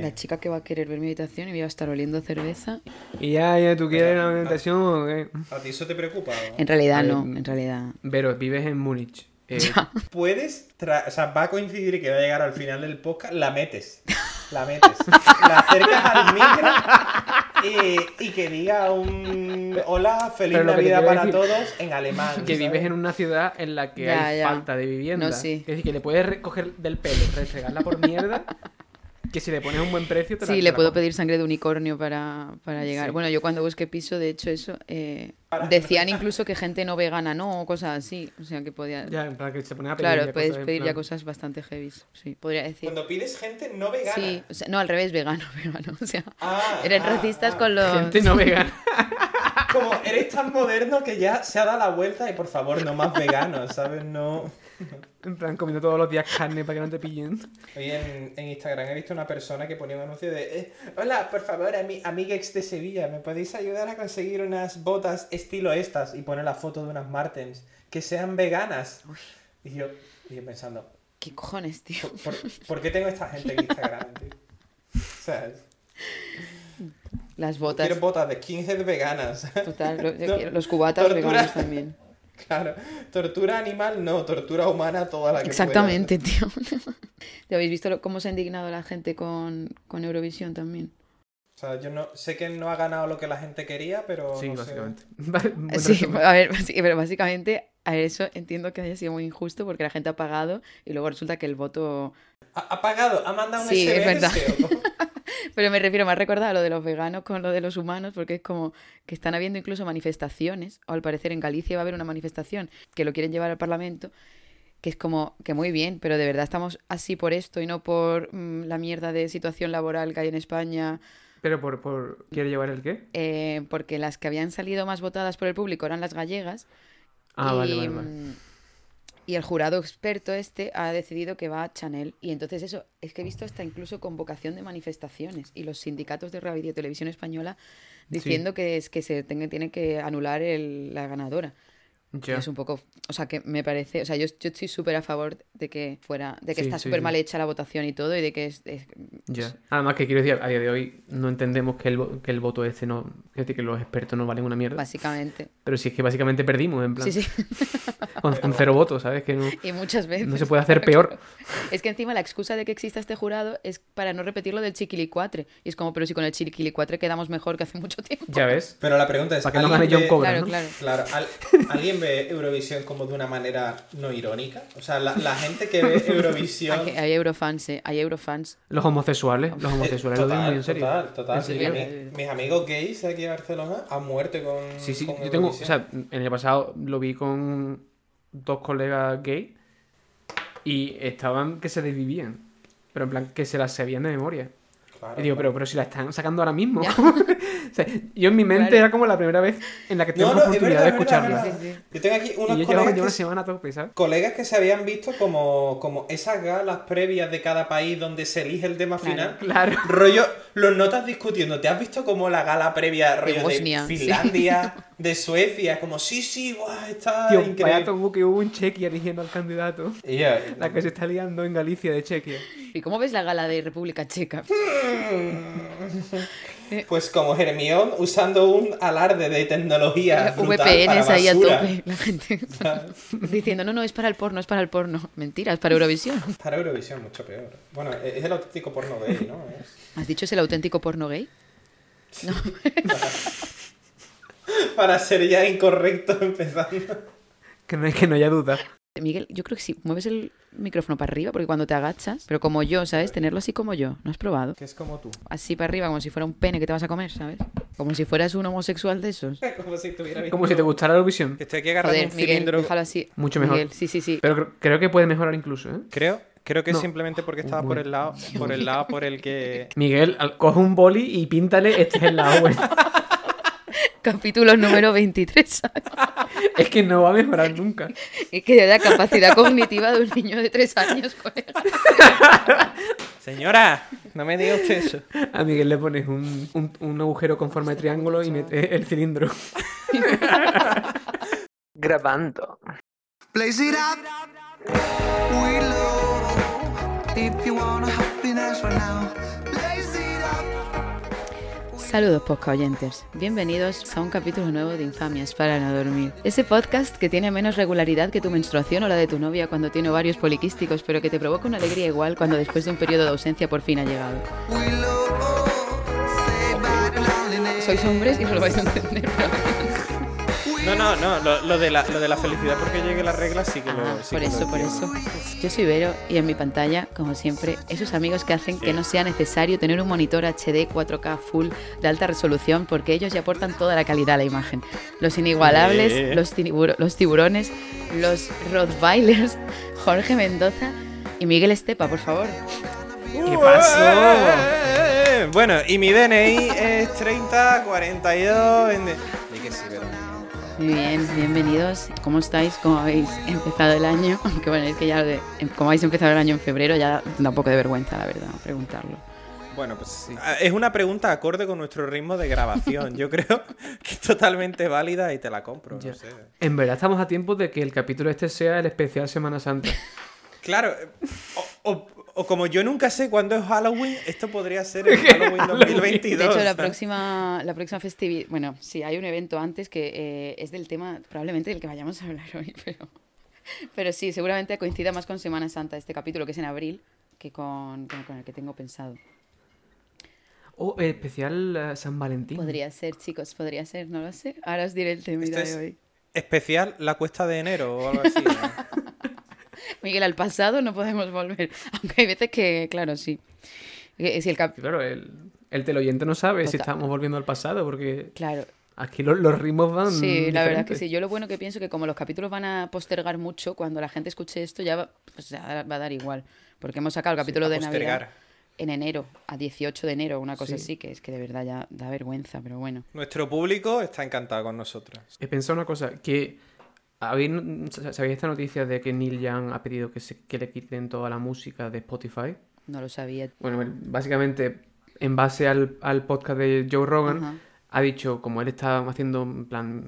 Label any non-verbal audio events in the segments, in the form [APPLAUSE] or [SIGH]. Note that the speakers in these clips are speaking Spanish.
La chica que va a querer ver mi habitación y voy a estar oliendo cerveza. Y ya, ya, ¿tú quieres una habitación o qué? ¿A ti eso te preocupa? o? En realidad no, en realidad. Vero, vives en Múnich. Eh, Puedes, tra- o sea, va a coincidir que va a llegar al final del podcast, la metes. La metes. [LAUGHS] La acercas al micro y, y que diga un hola, feliz Pero Navidad para decir- todos en alemán. que ¿sabes? vives en una ciudad en la que Ya, hay ya. falta de vivienda. No, sí. Es decir, que le puedes recoger del pelo, restregarla por mierda, que si le pones un buen precio te la Sí, te le la puedo pedir sangre de unicornio para, para llegar. Sí. Bueno, yo cuando busqué piso, de hecho, eso. eh, decían incluso que gente no vegana, no, o cosas así. O sea, que podía. Ya, en plan que se pone a pedir claro, ya puedes cosas pedir ya cosas bastante heavy. Sí, podría decir. Cuando pides gente no vegana. Sí, o sea, no, al revés, vegano, [LAUGHS] vegano. O sea, Ah, eran ah, racistas ah. con los. Gente no vegana. [LAUGHS] Como eres tan moderno que ya se ha dado la vuelta y por favor, no más veganos, ¿sabes? No. En plan, comiendo todos los días carne para que no te pillen. Hoy en, en Instagram he visto una persona que ponía un anuncio de eh, Hola, por favor, ami amiguex de Sevilla, ¿me podéis ayudar a conseguir unas botas estilo estas? Y pone la foto de unas Martens que sean veganas. Y yo, y yo pensando, ¿Qué cojones, tío? ¿por, por, por qué tengo esta gente en Instagram, tío? [LAUGHS] O sea, Las botas. quiero botas de skinhead veganas. Total, lo- yo [LAUGHS] No, quiero- los cubatas tortura. veganos también. Claro, tortura animal no, tortura humana toda la que Exactamente, tío. [LAUGHS] ¿Te habéis visto cómo se ha indignado la gente con, con Eurovisión también? O sea, yo no sé que no ha ganado lo que la gente quería, pero Sí, no básicamente. [LAUGHS] Sí, [LAUGHS] a ver, sí, pero básicamente a eso entiendo que haya sido muy injusto porque la gente ha pagado y luego resulta que el voto... ¿Ha, ha pagado? ¿Ha mandado un Sí, es verdad. [LAUGHS] Pero me refiero, ha recordado lo de los veganos con lo de los humanos porque es como que están habiendo incluso manifestaciones, o al parecer en Galicia va a haber una manifestación que lo quieren llevar al Parlamento, que es como que muy bien, pero de verdad estamos así por esto y no por mm, la mierda de situación laboral que hay en España Pero por, por... ¿Quiere llevar el qué? eh, porque las que habían salido más votadas por el público eran las gallegas. Ah, y, vale, vale, vale. Y el jurado experto este ha decidido que va a Chanel. Y entonces eso, es que he visto hasta incluso convocación de manifestaciones y los sindicatos de radio y televisión española diciendo que es que se tenga- tiene que anular el- la ganadora. Ya. Es un poco, o sea, que me parece, o sea, yo, yo estoy súper a favor de que fuera, de que Sí, está súper sí. mal hecha la votación y todo y de que es, es- Ya. Además que quiero decir, a día de hoy no entendemos que el, que el voto este no... Es decir, que los expertos no valen una mierda. básicamente. Pero si es que básicamente perdimos, en plan... Sí, sí. [LAUGHS] Con, con cero votos, ¿sabes? Que no, Y muchas veces. no se puede hacer peor. [LAUGHS] Es que encima la excusa de que exista este jurado es para no repetir lo del chiquilicuatre. Y es como, pero si con el chiquilicuatre quedamos mejor que hace mucho tiempo. Ya ves. Pero la pregunta es, Para que no ¿alguien gane John Cobra, Claro, ¿no? claro. Claro, ¿al- [LAUGHS] ¿alguien ve Eurovisión como de una manera no irónica? O sea, la, la gente que ve [LAUGHS] Eurovisión... Hay, hay eurofans, eh, hay eurofans. Los homosexuales, los Eh, homosexuales lo digo muy en serio. Total, total. En serio. Mi- mis amigos gays aquí en Barcelona han muerto con. Sí, sí, con yo tengo, o sea, el año pasado lo vi con dos colegas gay y estaban que se desvivían, pero en plan que se las sabían de memoria. Claro, Y digo, claro. pero, pero si la están sacando ahora mismo. [LAUGHS] O sea, yo en mi mente Claro. era como la primera vez en la que No, tengo no, la es oportunidad verdad, de escucharla. es Sí, sí. Yo tengo aquí Y unos yo colegas una que, semana a tope, ¿sabes? colegas que se habían visto como, como esas galas previas de cada país donde se elige el tema final. Claro. [LAUGHS] Rollo, los notas discutiendo. ¿Te has visto como la gala previa rollo de, Bosnia, sí. Finlandia, [LAUGHS] de Suecia? Como, sí, sí, guau, está Tío, increíble. vaya tongo que hubo en Chequia eligiendo al candidato. Y yo, La que se está liando en Galicia de Chequia. ¿Y cómo ves la gala de República Checa? [LAUGHS] Pues como Hermión usando un alarde de tecnología. VPNs ahí a tope. La gente diciendo, no, no, es para el porno, es para el porno. Mentira, es para Eurovisión. Para Eurovisión, mucho peor. Bueno, es el auténtico porno gay, ¿no? Es- ¿Has dicho es el auténtico porno gay? No. [LAUGHS] Para ser ya incorrecto empezando. Que no, que no haya duda. Miguel, yo creo que sí, mueves el micrófono para arriba porque cuando te agachas, pero como yo, ¿sabes? Tenerlo así como yo, ¿no has probado? Que es como tú. Así para arriba, como si fuera un pene que te vas a comer, ¿sabes? Como si fueras un homosexual de esos. [LAUGHS] Como si tuviera Como si te gustara Eurovisión. Estoy aquí agarrando Joder, un Miguel, cilindro. déjalo así. Mucho mejor. Miguel, sí, sí, sí. Pero cre- creo que puede mejorar incluso, ¿eh? Creo, creo que No. es simplemente porque estaba por el lado, por el lado por el que. Miguel, coge un boli y píntale este es el lado bueno. [LAUGHS] Capítulo número 23, ¿sabes? [LAUGHS] Es que no va a mejorar nunca. Es que de la capacidad cognitiva de un niño de tres años, colega. [LAUGHS] Señora, no me diga usted eso. A Miguel le pones un, un- un agujero con forma de triángulo y metes el cilindro. [LAUGHS] Grabando. Blaze it up. We love. If you want happiness right now, blaze it up. Saludos podcast oyentes, bienvenidos a un capítulo nuevo de Infamias para no dormir. Ese podcast que tiene menos regularidad que tu menstruación o la de tu novia cuando tiene varios poliquísticos, pero que te provoca una alegría igual cuando después de un periodo de ausencia por fin ha llegado. Sois hombres y no lo vais a entender, pero... No, no, no, lo, lo de la, lo de la felicidad porque llegue la regla sí que lo Ah, sí por que lo eso, por eso. Yo soy Vero y en mi pantalla, como siempre, esos amigos que hacen que no sea necesario tener un monitor HD 4K full de alta resolución porque ellos ya aportan toda la calidad a la imagen. Los inigualables, Eh. los, tiburo- los tiburones, los Rottweilers, Jorge Mendoza y Miguel Estepa, por favor. ¿Qué pasó? Bueno, y mi DNI es 30, 42. En... Di que sí, pero... Muy bien, bienvenidos. ¿Cómo estáis? ¿Cómo habéis empezado el año? [LAUGHS] Aunque bueno, es que ya de- como habéis empezado el año en febrero ya da un poco de vergüenza, la verdad, preguntarlo. Bueno, pues ah, es una pregunta acorde con nuestro ritmo de grabación. [LAUGHS] Yo creo que es totalmente válida y te la compro. No sé. En verdad estamos a tiempo de que el capítulo este sea el especial Semana Santa. Claro, o, o- o como yo nunca sé cuándo es Halloween, esto podría ser el [LAUGHS] Halloween 2022. [LAUGHS] De hecho, la próxima, la próxima festividad. Bueno, sí, hay un evento antes que eh, es del tema, probablemente del que vayamos a hablar hoy, [LAUGHS] pero. Pero sí, seguramente coincida más con Semana Santa este capítulo, que es en abril, que con, con- con el que tengo pensado. O especial eh, San Valentín. Podría ser, chicos, podría ser, no lo sé. Ahora os diré el tema Esto de hoy. Especial la cuesta de enero o algo así. ¿no? Miguel, al pasado no podemos volver. [LAUGHS] Aunque hay veces que, claro, sí. Que Si el cap- Claro, el, el teleoyente no sabe si estamos volviendo al pasado, porque Claro, aquí los, los ritmos van. Sí, la verdad que diferentes. sí. Yo lo bueno que pienso que como los capítulos van a postergar mucho, cuando la gente escuche esto ya va, pues ya va a dar igual. Porque hemos sacado el capítulo de Navidad postergar. en enero, a 18 de enero, una cosa Sí. así, que es que de verdad ya da vergüenza, pero bueno. Nuestro público está encantado con nosotros. He pensado una cosa, que ¿habéis, ¿sabéis esta noticia de que Neil Young ha pedido que, se, que le quiten toda la música de Spotify? No lo sabía. Bueno, básicamente, en base al, al podcast de Joe Rogan, ha dicho, como él está haciendo en plan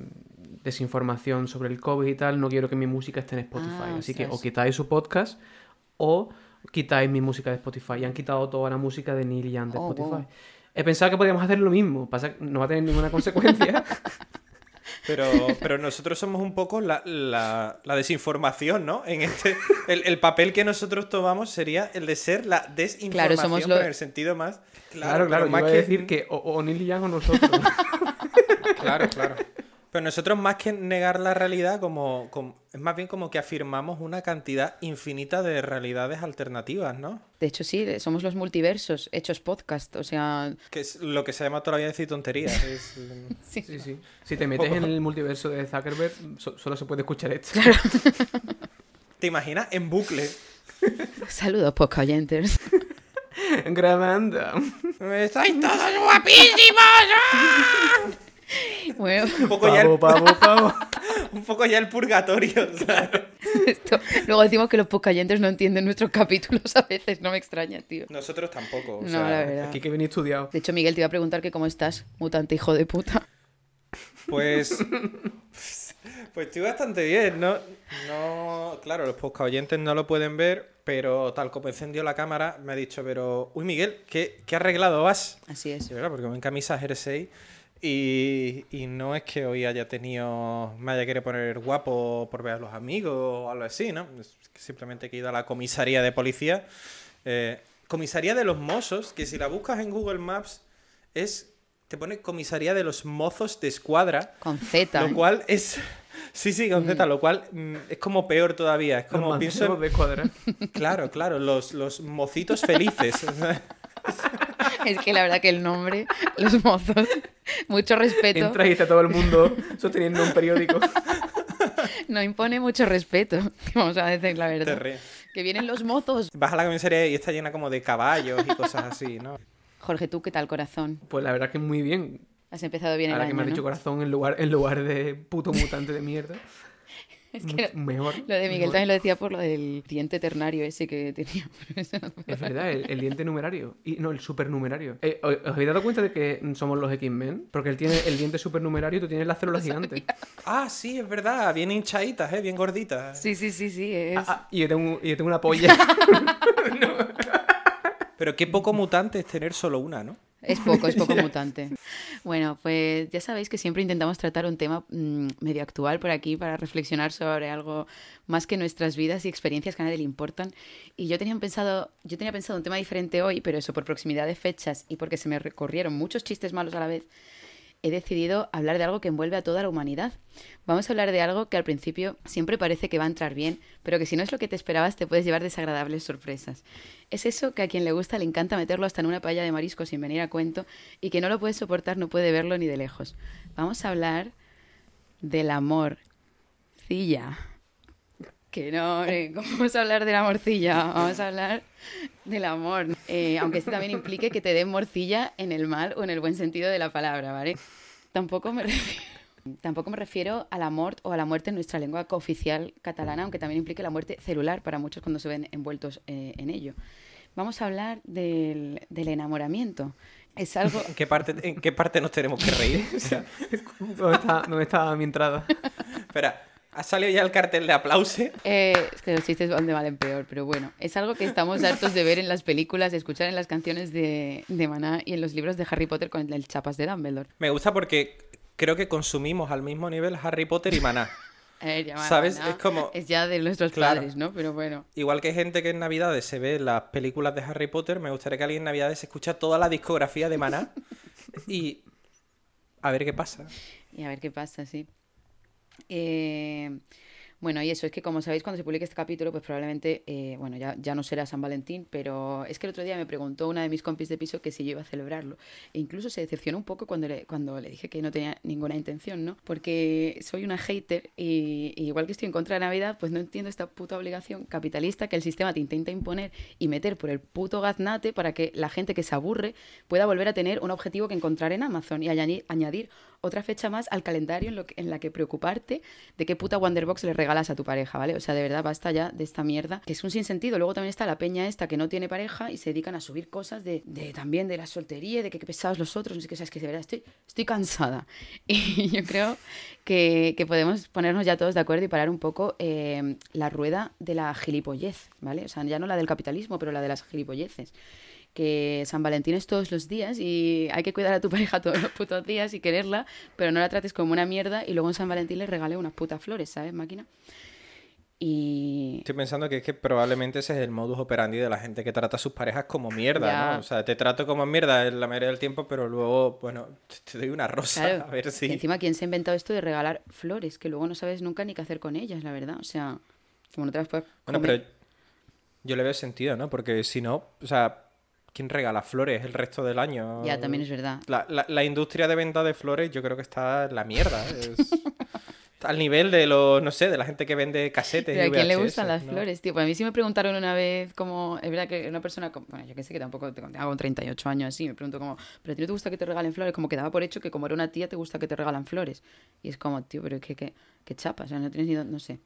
desinformación sobre el COVID y tal, no quiero que mi música esté en Spotify. Ah, Así que o quitáis su podcast o quitáis mi música de Spotify. Y han quitado toda la música de Neil Young de Oh, Spotify. wow. He pensado que podíamos hacer lo mismo, pasa que no va a tener ninguna consecuencia. [LAUGHS] Pero, pero nosotros somos un poco la, la- la desinformación, ¿no? En este, el, el papel que nosotros tomamos sería el de ser la desinformación, Claro, somos lo- pero en el sentido más... claro, claro, yo más iba a decir que o, o Neil Young o nosotros. [LAUGHS] Claro, claro. Pero nosotros más que negar la realidad, como, como- es más bien como que afirmamos una cantidad infinita de realidades alternativas, ¿no? De hecho, sí, somos los multiversos hechos podcast. O sea, Que es lo que se llama todavía decir tonterías. [LAUGHS] es, mm, sí. Sí, sí. Si te metes en el multiverso de Zuckerberg, so- solo se puede escuchar esto. [LAUGHS] ¿Te imaginas? En bucle. [LAUGHS] Saludos, podcast oyentes. Grabando. ¡Estáis todos guapísimos! ¡Ah! Bueno, Un poco, ya el, Pavo, pavo, pavo. un poco ya el purgatorio, [LAUGHS] ¿sabes? esto- luego decimos que los podcast oyentes no entienden nuestros capítulos a veces, no me extraña, tío. Nosotros tampoco. o No, sea, la verdad. Aquí que venís estudiado. De hecho, Miguel, te iba a preguntar que cómo estás, mutante hijo de puta. Pues. [LAUGHS] Pues estoy bastante bien, ¿no? No. Claro, los podcast oyentes no lo pueden ver, pero tal como encendió la cámara, me ha dicho, pero. Uy, Miguel, ¿qué, qué arreglado vas? Así es. ¿verdad? Porque voy en camisa jersey. Y, y no es que hoy haya tenido. Me haya querido poner guapo por ver a los amigos o algo así, ¿no? Es que simplemente que he ido a la comisaría de policía. Eh, comisaría de los mozos, que si la buscas en Google Maps es. Te pone comisaría de los mozos de escuadra. Con Z. Lo cual es. Sí, sí, con Z, lo cual mm, es como peor todavía. Es como Los pienso. en- de escuadra. Claro, claro, los, los mocitos felices. [LAUGHS] Es que la verdad que el nombre, los mozos, [LAUGHS] mucho respeto. Entra y está todo el mundo sosteniendo un periódico. [LAUGHS] No impone mucho respeto. [LAUGHS] Vamos a decir la Te verdad. ríes. Que vienen los mozos. Vas a la comisaría y está llena como de caballos y cosas así, ¿no? Jorge, ¿tú qué tal, corazón? Pues la verdad que muy bien. Has empezado bien el Ahora que año, me has ¿no? dicho corazón en lugar, en lugar de puto mutante de mierda. [LAUGHS] Es que Mejor. lo de Miguel mejor. también lo decía por lo del diente ternario ese que tenía. [LAUGHS] Es verdad, el, el diente numerario. Y no, el supernumerario. Eh, ¿Os habéis dado cuenta de que somos los X-Men? Porque él tiene el diente supernumerario y tú tienes las células [LAUGHS] gigantes. Ah, sí, es verdad, bien hinchaditas, ¿eh? Bien gorditas. Sí, sí, sí, sí. Es... Ah, ah, y yo tengo, y yo tengo una polla. Pero qué poco mutante es tener solo una, ¿no? Es poco, es poco [LAUGHS] mutante. Bueno, pues ya sabéis que siempre intentamos tratar un tema mm, medio actual por aquí para reflexionar sobre algo más que nuestras vidas y experiencias que a nadie le importan. Y yo tenía pensado, yo tenía pensado un tema diferente hoy, pero eso por proximidad de fechas y porque se me recorrieron muchos chistes malos a la vez, he decidido hablar de algo que envuelve a toda la humanidad. Vamos a hablar de algo que al principio siempre parece que va a entrar bien, pero que si no es lo que te esperabas te puedes llevar desagradables sorpresas. Es eso que a quien le gusta le encanta meterlo hasta en una paella de marisco sin venir a cuento y que no lo puede soportar, no puede verlo ni de lejos. Vamos a hablar del amor. Cilla. Que no, eh, [LAUGHS] ¿cómo vamos a hablar de la morcilla? Vamos a hablar del amor. Eh, aunque esto también implique que te den morcilla en el mal o en el buen sentido de la palabra, ¿vale? Tampoco me [LAUGHS] refiero, tampoco me refiero al amor o a la muerte en nuestra lengua cooficial catalana, aunque también implique la muerte celular para muchos cuando se ven envueltos eh, en ello. Vamos a hablar del, del enamoramiento. Es algo... ¿En qué parte, en qué parte nos tenemos que reír? [LAUGHS] O sea, ¿Dónde está, dónde está mi entrada? espera, ha salido ya el cartel de aplauso. Eh, es que los chistes van de mal en peor, pero bueno, es algo que estamos hartos de ver en las películas, de escuchar en las canciones de, de Maná y en los libros de Harry Potter con el chapas de Dumbledore. Me gusta porque creo que consumimos al mismo nivel Harry Potter y Maná. [LAUGHS] Eh, ya, ¿Sabes? Maná Es como- Es ya de nuestros Claro. padres, ¿no? Pero bueno. Igual que hay gente que en Navidades se ve las películas de Harry Potter, me gustaría que alguien en Navidades escucha toda la discografía de Maná [LAUGHS] y a ver qué pasa. Y a ver qué pasa, sí. Eh, bueno, y eso es que como sabéis, cuando se publique este capítulo, pues probablemente, eh, bueno, ya, ya no será San Valentín, pero es que el otro día me preguntó una de mis compis de piso que si yo iba a celebrarlo. E incluso se decepcionó un poco cuando le, cuando le dije que no tenía ninguna intención, ¿no? Porque soy una hater y, y igual que estoy en contra de Navidad, pues no entiendo esta puta obligación capitalista que el sistema te intenta imponer y meter por el puto gaznate para que la gente que se aburre pueda volver a tener un objetivo que encontrar en Amazon y añadir, añadir otra fecha más al calendario en, lo en la que preocuparte de qué puta Wonderbox le regalas a tu pareja, ¿vale? O sea, de verdad, basta ya de esta mierda, que es un sinsentido. Luego también está la peña esta que no tiene pareja y se dedican a subir cosas de, de también de la soltería, de que qué pesados los otros, no sé qué, o sea, es que de verdad estoy, estoy cansada. [LAUGHS] Y yo creo que, que podemos ponernos ya todos de acuerdo y parar un poco eh, la rueda de la gilipollez, ¿vale? O sea, ya no la del capitalismo, pero la de las gilipolleces que San Valentín es todos los días y hay que cuidar a tu [LAUGHS] pareja todos los putos días y quererla, pero no la trates como una mierda y luego en San Valentín le regale unas putas flores, ¿sabes, máquina? Y Estoy pensando que es que probablemente ese es el modus operandi de la gente que trata a sus parejas como mierda, Ya. ¿no? O sea, te trato como mierda en la mayoría del tiempo, pero luego, bueno, [LAUGHS] te- doy una rosa, claro, a ver si... encima quién se ha inventado esto de regalar flores, que luego no sabes nunca ni qué hacer con ellas, la verdad. O sea, como no te las puedes Bueno, comer. pero yo le veo sentido, ¿no? Porque si no, o sea, ¿quién regala flores el resto del año? Ya, también es verdad. La, la- la industria de venta de flores yo creo que está en la mierda. ¿eh? Es- [LAUGHS] al nivel de los, no sé, de la gente que vende casetes. Pero y a quién le gustan las ¿no? flores, tío. Pues a mí sí me preguntaron una vez como... Es verdad que una persona... con- Bueno, yo que sé que tampoco te hago 38 años así. Me pregunto como... ¿Pero a ti no te gusta que te regalen flores? Como que daba por hecho que como era una tía te gusta que te regalan flores. Y es como, tío, pero que, que, que chapa. O sea, no tienes ni... No sé.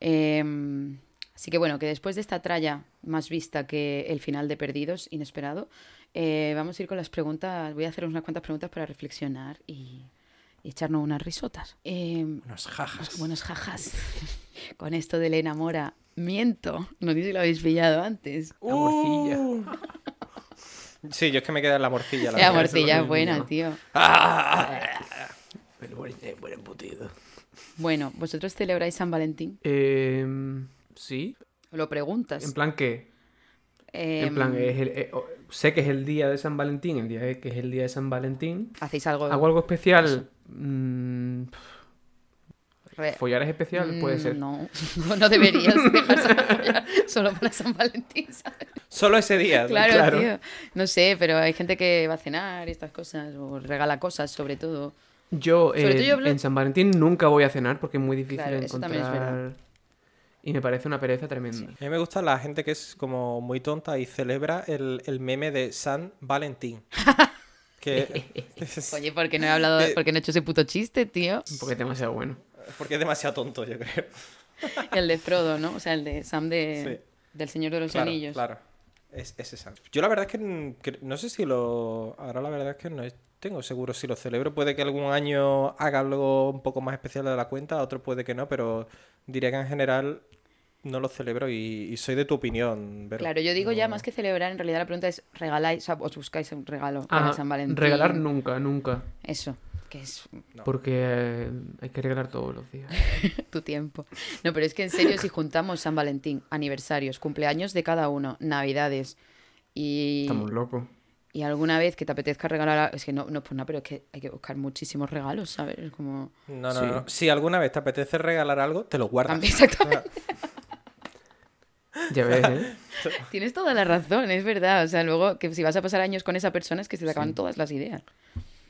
Em, así que bueno, que después de esta tralla más vista que el final de Perdidos, inesperado, eh, vamos a ir con las preguntas. Voy a hacer unas cuantas preguntas para reflexionar y, y echarnos unas risotas. Em, Unos jajas. Buenos jajas. [LAUGHS] Con esto del enamoramiento. No sé si lo habéis pillado antes. La morcilla. Uh. Sí, yo es que me queda en la morcilla. La La morcilla es buena, tío. El buen, el buen embutido. Bueno, ¿vosotros celebráis San Valentín? Em, sí. ¿O lo preguntas? En plan, ¿qué? En Em, plan, es el- eh, oh, sé que es el día de San Valentín, el día de- que es el día de San Valentín. ¿Hacéis algo? ¿Hago algo especial? Mm, re- ¿Follar es especial? Puede Mm, ser. No, no, [LAUGHS] no deberías [LAUGHS] dejarse de follar solo para San Valentín, ¿sabes? Solo ese día. ¿no? Claro, claro. tío. No sé, pero hay gente que va a cenar y estas cosas, o regala cosas, sobre todo. Yo, Sobre eh, todo yo hablo- en San Valentín nunca voy a cenar porque es muy difícil Claro, eso encontrar. también es verdad. Y me parece una pereza tremenda. A mí me gusta la gente que es como muy tonta y celebra el, el meme de San Valentín. [LAUGHS] que [LAUGHS] Oye, ¿por qué no he hablado, por qué no he hecho ese puto chiste, tío? Porque es demasiado bueno. porque es demasiado tonto, yo creo. [LAUGHS] El de Frodo, ¿no? O sea, el de Sam de, Sí. del Señor de los Claro, Anillos. claro. Es, ese San. Yo la verdad es que, que no sé si lo... Ahora la verdad es que no es- tengo seguro si lo celebro. Puede que algún año haga algo un poco más especial de la cuenta, otro puede que no, pero diría que en general no lo celebro y, y soy de tu opinión, Vero. Claro, yo digo ya más que celebrar, en realidad la pregunta es, ¿regaláis, o sea, os buscáis un regalo para Ah, San Valentín? regalar nunca, nunca. Eso, que es No. Porque eh, hay que regalar todos los días. [LAUGHS] tu tiempo. No, pero es que en serio, si juntamos San Valentín, aniversarios, cumpleaños de cada uno, navidades y, Estamos locos. Y alguna vez que te apetezca regalar, a- es que no, no, pues nada, pero es que hay que buscar muchísimos regalos, ¿sabes? Es como... No, no, Sí. no. Si alguna vez te apetece regalar algo, te lo guardas. Exactamente. Ya ves, ¿eh? [LAUGHS] Tienes toda la razón, es verdad. O sea, luego que si vas a pasar años con esa persona es que se te acaban todas las ideas.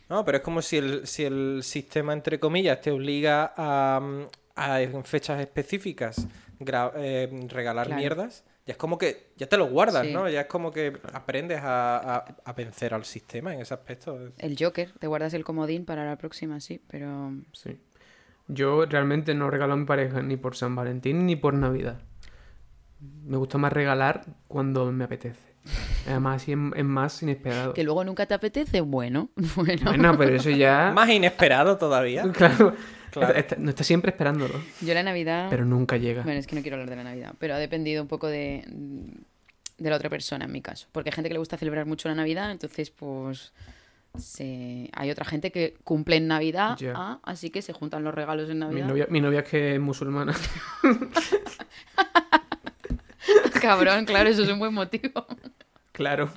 No, pero es como si el, si el sistema, entre comillas, te obliga a, mm, a en fechas específicas gra- eh, regalar Claro. mierdas. Ya es como que ya te lo guardas, Sí. ¿no? Ya es como que aprendes a, a- a vencer al sistema en ese aspecto. El Joker, te guardas el comodín para la próxima, sí, pero... Sí. Yo realmente no regalo a mi pareja ni por San Valentín ni por Navidad. Me gusta más regalar cuando me apetece. Además, así es, es más inesperado. Que luego nunca te apetece, bueno, [LAUGHS] bueno. Bueno, pero eso ya. Más inesperado todavía. [LAUGHS] Claro. Claro. Está- no está siempre esperándolo. Yo la Navidad... Pero nunca llega. Bueno, es que no quiero hablar de la Navidad, pero ha dependido un poco de, de la otra persona en mi caso. Porque hay gente que le gusta celebrar mucho la Navidad, entonces pues se... hay otra gente que cumple en Navidad, ah, así que se juntan los regalos en Mi Navidad. novia, mi novia es que es musulmana. [LAUGHS] Cabrón, claro, eso es un buen motivo. claro.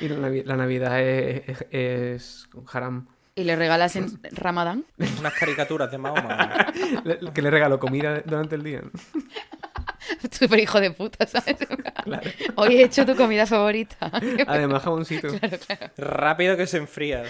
Y la, Navi- la Navidad es, es, es haram. ¿Y le regalas en [LAUGHS] Ramadán? Unas caricaturas de Mahoma. [LAUGHS] Le- Que le regalo comida durante el día. [LAUGHS] Súper hijo de puta, ¿sabes? Hoy he hecho tu comida favorita. Además, jamoncito. Rápido que se enfría. ¿no?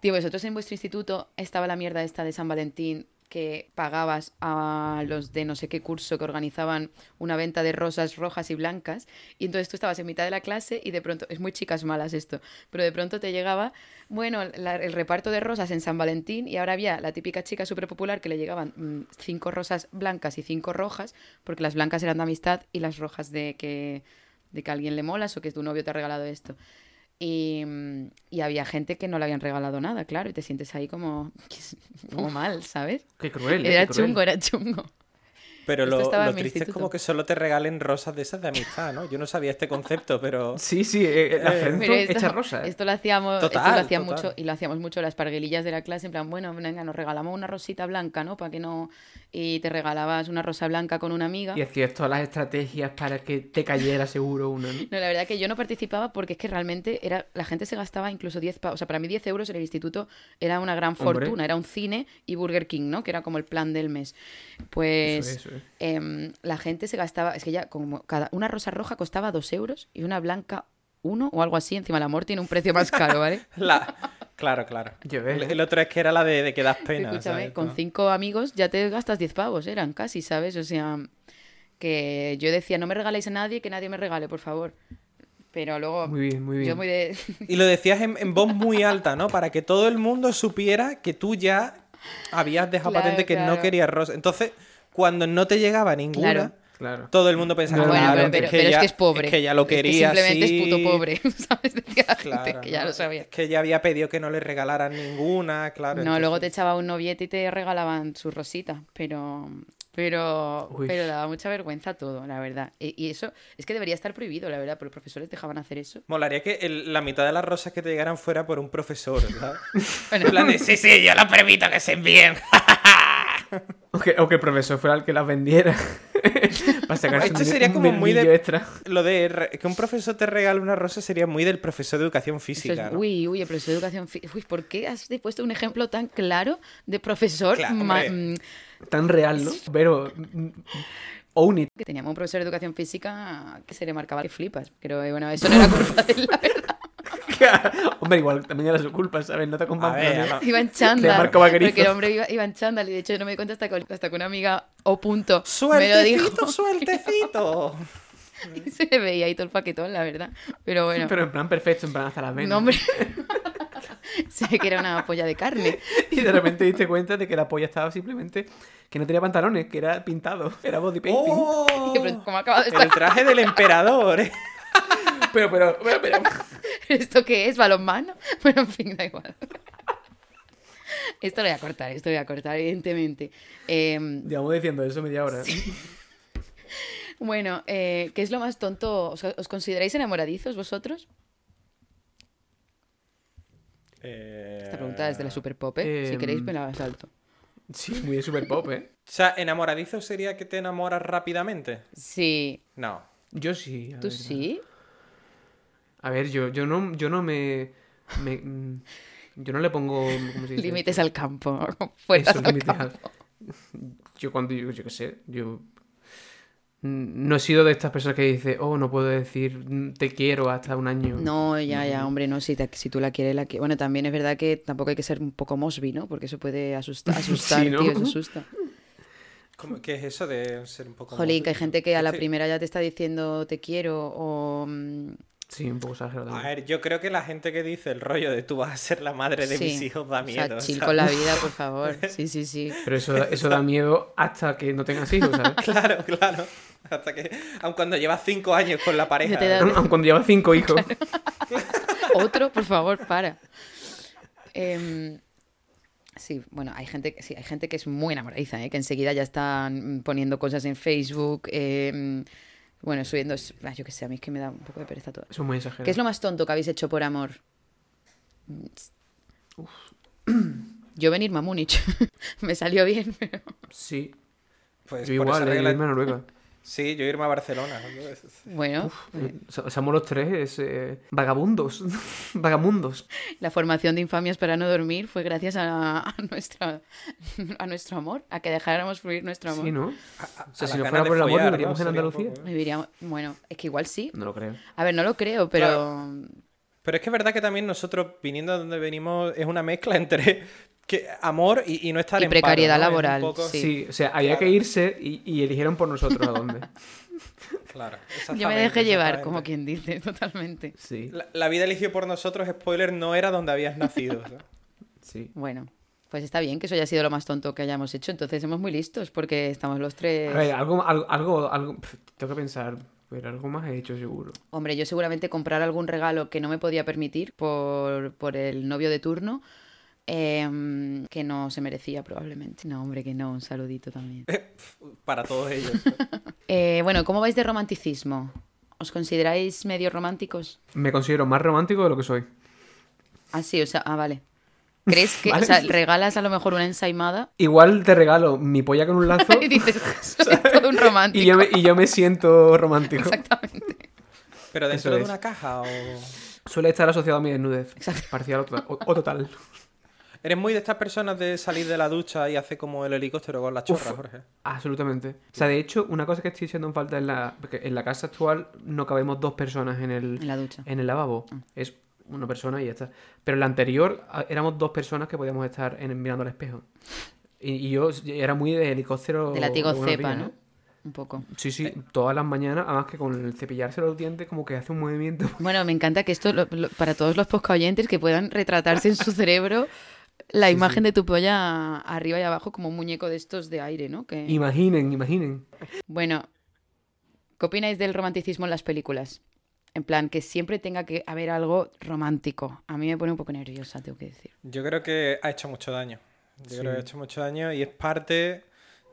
Tío, vosotros en vuestro instituto estaba la mierda esta de San Valentín que pagabas a los de no sé qué curso que organizaban una venta de rosas rojas y blancas y entonces tú estabas en mitad de la clase y de pronto, es muy chicas malas esto, pero de pronto te llegaba, bueno, la- el reparto de rosas en San Valentín y ahora había la típica chica súper popular que le llegaban mm, cinco rosas blancas y cinco rojas porque las blancas eran de amistad y las rojas de que, de que alguien le molas o que tu novio te ha regalado esto. Y, mm, y había gente que no le habían regalado nada, claro, y te sientes ahí como, [LAUGHS] como mal, ¿sabes? Qué cruel. ¿eh? Era Qué cruel. chungo, era chungo. Pero Esto lo, lo triste es como que solo te regalen rosas de esas de amistad, ¿no? Yo no sabía este concepto, pero... [LAUGHS] Sí, sí, eh, la Eh, Frenzo Pero esto, hecha rosa. ¿eh? esto lo hacíamos, esto Total, lo hacían total. mucho, y lo hacíamos mucho las parguelillas de la clase, en plan, bueno, venga, nos regalamos una rosita blanca, ¿no? Para que no. Y te regalabas una rosa blanca con una amiga. Y hacías todas las estrategias para que te cayera seguro una, ¿no? No, la verdad que yo no participaba porque es que realmente era la gente se gastaba incluso 10 pavos. O sea, para mí 10 euros en el instituto era una gran Hombre. fortuna. Era un cine y Burger King, ¿no? Que era como el plan del mes. Pues Eso es, eso em, la gente se gastaba... Es que ya como cada... Una rosa roja costaba 2 euros y una blanca uno o algo así. Encima el amor tiene un precio más caro, ¿vale? [LAUGHS] La... Claro, claro. El, el otro es que era la de, de que das pena. Escúchame, ¿sabes? con ¿no? cinco amigos ya te gastas 10 pavos, eran casi, ¿sabes? O sea, que yo decía, no me regaléis a nadie, que nadie me regale, por favor. Pero luego, Muy bien, muy bien. yo muy de... Y lo decías en, en voz muy alta, ¿no? Para que todo el mundo supiera que tú ya habías dejado Claro, patente que claro. no querías rosa. Entonces, cuando no te llegaba ninguna, Claro. Claro. todo el mundo pensaba, No, bueno, claro, pero, pero- es, que pero ya, es que es pobre. es que ya lo Es que quería simplemente es puto pobre, [LAUGHS] ¿sabes? Decía la gente Claro, que ya ¿no? lo sabía. Es que ya había pedido que no le regalaran ninguna, claro. No, luego te echaba un noviete y te regalaban su rosita, pero pero Uy. pero daba mucha vergüenza todo, la verdad. Y, y eso es que debería estar prohibido, la verdad, pero los profesores dejaban hacer eso. Molaría que el- la mitad de las rosas que te llegaran fuera por un profesor. [LAUGHS] Bueno, En plan de, sí, sí, yo lo permito que se envíen. [LAUGHS] [LAUGHS] O que, o que el profesor fuera el que las vendiera. [LAUGHS] Para sacarse Esto un, sería un como muy de- extra. Lo de re- que un profesor te regale una rosa sería muy del profesor de educación física, ¿no? Uy, uy, el profesor de educación fí- Uy, ¿por qué has puesto un ejemplo tan claro de profesor Claro, ma- hombre. mm, Tan real, ¿no? Pero. mm, Own it. que teníamos un profesor de educación física que se le marcaba que flipas, pero eh, bueno, eso no era culpa de él, la verdad. [LAUGHS] Hombre, igual también era su culpa, ¿sabes? No te A ver, acompañes. no. Iba en Le chándal. Porque el hombre iba, iba en chándal y de hecho yo no me di cuenta hasta que, hasta que una amiga o punto me lo dijo. ¡Sueltecito, sueltecito! [LAUGHS] Y se le veía ahí todo el paquetón, la verdad. Pero bueno, Pero en plan perfecto, en plan hasta las venas. no, hombre. [LAUGHS] sé que era una polla de carne. Y de repente diste cuenta de que la polla estaba simplemente. que no tenía pantalones, que era pintado. Era body painting. ¡Oh! ¿Cómo acaba de estar? El traje del emperador, ¿eh? Pero, pero, pero, pero- [LAUGHS] ¿Esto qué es? ¿Balonmano? [LAUGHS] Bueno, en fin, da igual. Esto lo voy a cortar, esto lo voy a cortar, evidentemente. Eh, Llevamos diciendo eso media hora. bueno, eh, ¿qué es lo más tonto? ¿Os, os consideráis enamoradizos vosotros? Esta pregunta es de la super pop, ¿eh? si Em, queréis me la salto. Sí, muy de super pop, ¿eh? O sea, ¿enamoradizo sería que te enamoras rápidamente? Sí. No. Yo sí. ¿Tú ver, sí? A ver, yo, yo no, yo no me, me- mm, Yo no le pongo. ¿cómo se dice? Límites al campo. Fuera Eso, límites al- campo. [LAUGHS] Yo cuando yo, yo qué sé, yo mm, no he sido de estas personas que dice, oh, no puedo decir mm, te quiero hasta un año. No, ya, ya, hombre, no, si, te- si tú la quieres, la que... Bueno, también es verdad que tampoco hay que ser un poco mosby, ¿no? Porque eso puede [LAUGHS] asustar, asustar Sí, ¿no? tío, eso asusta. ¿Cómo- ¿Qué es eso de ser un poco... Jolín, que hay gente que a la primera ya te está diciendo te quiero o... Sí, un poco exagerado. A ver, yo creo que la gente que dice el rollo de tú vas a ser la madre de sí. mis hijos da O miedo. sea, chill ¿sabes? con la vida, por favor. [LAUGHS] Sí, sí, sí. Pero eso, eso da miedo hasta que no tengas hijos, ¿sabes? [LAUGHS] Claro, claro. Hasta que, aun cuando llevas cinco años con la pareja. te da- Aun- aun Cuando llevas cinco hijos. [LAUGHS] Otro, por favor, para. Em, sí, bueno, hay gente, que- sí, hay gente que es muy enamoradiza, ¿eh? que enseguida ya están poniendo cosas en Facebook, em, bueno, subiendo, ah, yo qué sé, a mí es que me da un poco de pereza todo. Eso es muy exagerado. ¿Qué es lo más tonto que habéis hecho por amor? [CLEARS THROAT] Yo venirme a Múnich. [LAUGHS] me salió bien, pero... Sí. Pues Yo por igual, esa eh, regla- irme a Noruega. Sí, yo irme a Barcelona. Bueno, pues, So- Somos los tres es, eh, vagabundos. [LAUGHS] Vagamundos. la formación de infamias para no dormir fue gracias a, a nuestra, [LAUGHS] a nuestro amor, a que dejáramos fluir nuestro amor. Sí, ¿no? A- a- O sea, si no fuera por el amor, follar, viviríamos ¿no? en Andalucía. poco- Viviríamos- bueno, es que igual sí. No lo creo. A ver, no lo creo, pero... Pero es que es verdad que también nosotros, viniendo de donde venimos, es una mezcla entre que amor y, y no estar Y en paro, precariedad ¿no? Es un laboral, poco- Sí. Sí, o sea, había que irse y, y eligieron por nosotros a dónde. [LAUGHS] Claro, [LAUGHS] Yo me dejé llevar, como quien dice, [LAUGHS] totalmente. Sí, La, la vida eligió por nosotros, spoiler, no era donde habías nacido. sí. Bueno, pues está bien que eso haya sido lo más tonto que hayamos hecho. Entonces somos muy listos porque estamos los tres... A ver, algo, algo, algo, algo- tengo que pensar, pero algo más he hecho seguro. Hombre, yo seguramente comprar algún regalo que no me podía permitir por, por el novio de turno, em, que no se merecía probablemente. No, hombre, que no, un saludito también. [LAUGHS] Para todos ellos. [LAUGHS] Eh, bueno, ¿cómo vais de romanticismo? ¿Os consideráis medio románticos? Me considero más romántico de lo que soy. Ah, sí, o sea, ah, vale. ¿Crees que, Vale. o sea, regalas a lo mejor una ensaimada Igual te regalo mi polla con un lazo [LAUGHS] y dices, soy todo un romántico? [LAUGHS] y yo, me, y yo me siento romántico. Exactamente. Pero dentro Eso de es. una caja o... Suele estar asociado a mi desnudez. Exacto. Parcial o, to- o- o total. ¿Eres muy de estas personas de salir de la ducha y hacer como el helicóptero con la chorra, Jorge? Absolutamente. O sea, de hecho, una cosa que estoy echando en falta en la... Porque en la casa actual no cabemos dos personas en el, En la ducha. en el lavabo. Ah. Es una persona y ya está. Pero en la anterior a- éramos dos personas que podíamos estar en, mirando al espejo. Y, y yo era muy de helicóptero... De látigo cepa, ¿no? ¿eh? Un poco. Sí, sí, todas las mañanas, además que con el cepillarse los dientes como que hace un movimiento. Bueno, me encanta que esto, lo- lo- para todos los podcast oyentes, que puedan retratarse en su [LAUGHS] cerebro la imagen de tu polla arriba y abajo como un muñeco de estos de aire, ¿no? Que... Imaginen, imaginen. Bueno, ¿qué opináis del romanticismo en las películas? En plan, que siempre tenga que haber algo romántico. A mí me pone un poco nerviosa, tengo que decir. Yo creo que ha hecho mucho daño. Yo Sí. creo que ha hecho mucho daño y es parte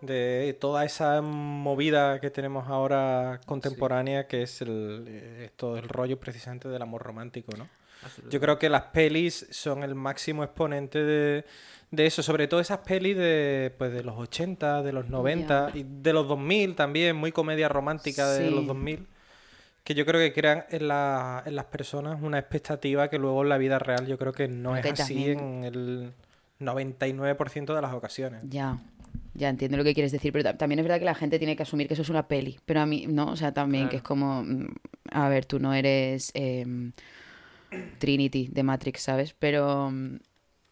de toda esa movida que tenemos ahora contemporánea, que es el, eh, todo el rollo precisamente del amor romántico, ¿no? Yo creo que las pelis son el máximo exponente de, de eso, sobre todo esas pelis de, pues, de los 80, de los 90 y de los 2000 también, muy comedia romántica de Sí. los 2000, que yo creo que crean en, la- en las personas una expectativa que luego en la vida real yo creo que no es así también- en el 99% de las ocasiones. Ya, ya entiendo lo que quieres decir, pero ta- también es verdad que la gente tiene que asumir que eso es una peli. Pero a mí, no, o sea, también que es como, mm, a ver, tú no eres em, Trinity de Matrix, ¿sabes? Pero, mm,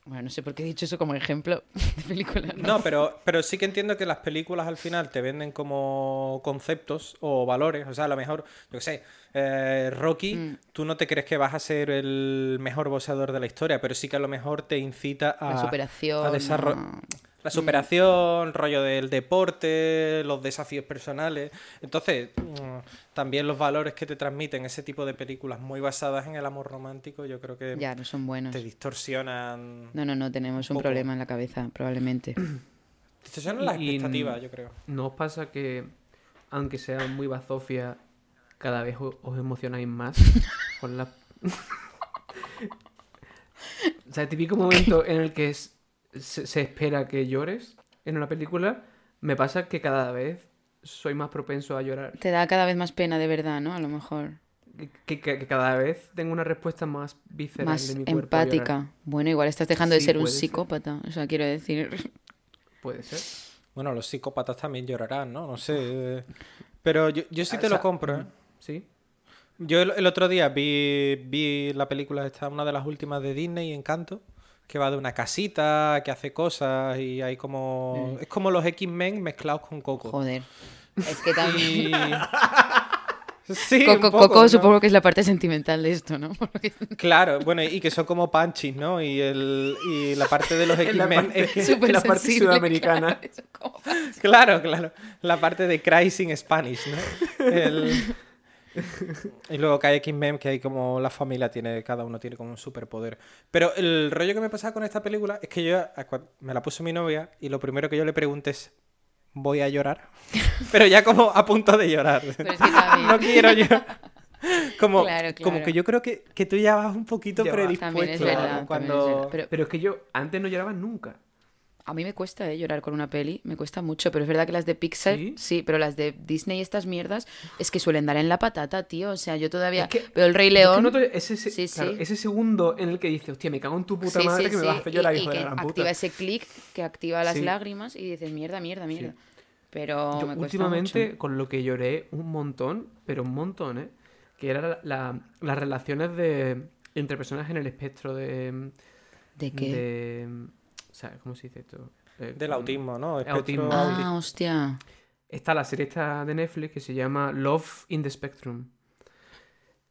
bueno, no sé por qué he dicho eso como ejemplo [LAUGHS] de película. ¿no? No, pero, pero sí que entiendo que las películas al final te venden como conceptos o valores. O sea, a lo mejor, yo qué sé, eh, Rocky, Mm. tú no te crees que vas a ser el mejor boxeador de la historia, pero sí que a lo mejor te incita a, La superación. a desarro- no. La superación, rollo del deporte, los desafíos personales. Entonces, mm, también los valores que te transmiten ese tipo de películas muy basadas en el amor romántico, yo creo que Ya, no son buenos. te distorsionan. No, no, no, tenemos un problema en la cabeza, probablemente. [CLEARS THROAT] Distorsionan las expectativas, yo creo. ¿No os pasa que, aunque sea muy bazofia, cada vez os emocionáis más [LAUGHS] con la... [LAUGHS] o sea, el típico momento en el que es- se, se espera que llores en una película, me pasa que cada vez soy más propenso a llorar. Te da cada vez más pena de verdad, ¿no? A lo mejor. Que, que- que cada vez tengo una respuesta más visceral Más de mi cuerpo. empática. Bueno, igual estás dejando de ser un ser. psicópata. O sea, quiero decir. Puede ser. Bueno, los psicópatas también llorarán, ¿no? No sé. [LAUGHS] Pero yo, yo sí O te lo compro, ¿eh? Sí. Yo el, el otro día vi, vi la película esta, una de las últimas de Disney, Encanto, que va de una casita, que hace cosas y hay como... Es como los X-Men mezclados con Coco. Joder. Es que [LAUGHS] también. Y... [LAUGHS] Sí, Coco, un poco, Coco ¿no? supongo que es la parte sentimental de esto, ¿no? [LAUGHS] Porque Claro, bueno, y que son como panchis, ¿no? Y, el, y la parte de los X-Men es que... la parte sensible, sudamericana. claro, Claro, claro. La parte de Cries in Spanish, ¿no? El- Y luego que hay X-Men, que hay como la familia tiene, cada uno tiene como un superpoder. Pero el rollo que me pasaba con esta película es que yo me la puso mi novia y lo primero que yo le pregunté es, ¿voy a llorar? [LAUGHS] Pero ya como a punto de llorar. Pero no quiero llorar. Como, Claro, como que yo creo que, que tú ya vas un poquito predispuesto. Cuando... verdad. Pero Pero es que yo antes no lloraba nunca. A mí me cuesta eh, llorar con una peli, me cuesta mucho, pero es verdad que las de Pixar, ¿Sí? ¿Sí? pero las de Disney y estas mierdas es que suelen dar en la patata, tío. O sea, yo todavía Es que- veo el Rey Yo es que León. ese, Sí, claro, sí. ese segundo en el que dice, hostia, me cago en tu puta madre que me vas a hacer llorar, y, y hijo de que la gran puta. activa ese clic que activa las lágrimas y dices mierda, mierda, mierda. Pero Yo me cuesta últimamente, mucho. con lo que lloré un montón, pero un montón, ¿eh? Que eran la- las relaciones de entre personas en el espectro de... ¿De qué? de o sea, ¿cómo se dice esto? Eh, Del autismo, ¿no? Espectro Autismo. Ah, hostia. Está la serie esta de Netflix que se llama Love in the Spectrum,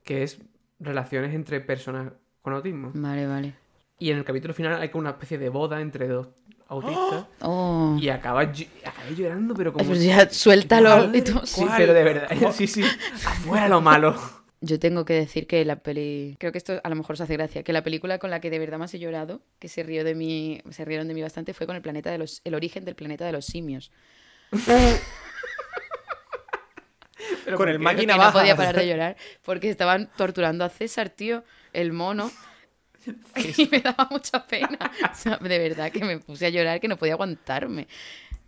que es relaciones entre personas con autismo. Vale, vale. Y en el capítulo final hay como una especie de boda entre dos autistas. [GASPS] Oh. Y acaba, acabé llorando, pero como... Pues ya, suéltalo. Todo. Sí, pero de verdad, [LAUGHS] sí, sí, afuera lo malo. Yo tengo que decir que la peli, creo que esto a lo mejor os hace gracia, que la película con la que de verdad más he llorado, que se rió de mí, se rieron de mí bastante, fue con el planeta de los, el origen del planeta de los simios. Pero Con ¿por el máquina que no baja. podía parar de llorar porque estaban torturando a César, tío, el mono. [LAUGHS] Y me daba mucha pena. O sea, de verdad que me puse a llorar que no podía aguantarme.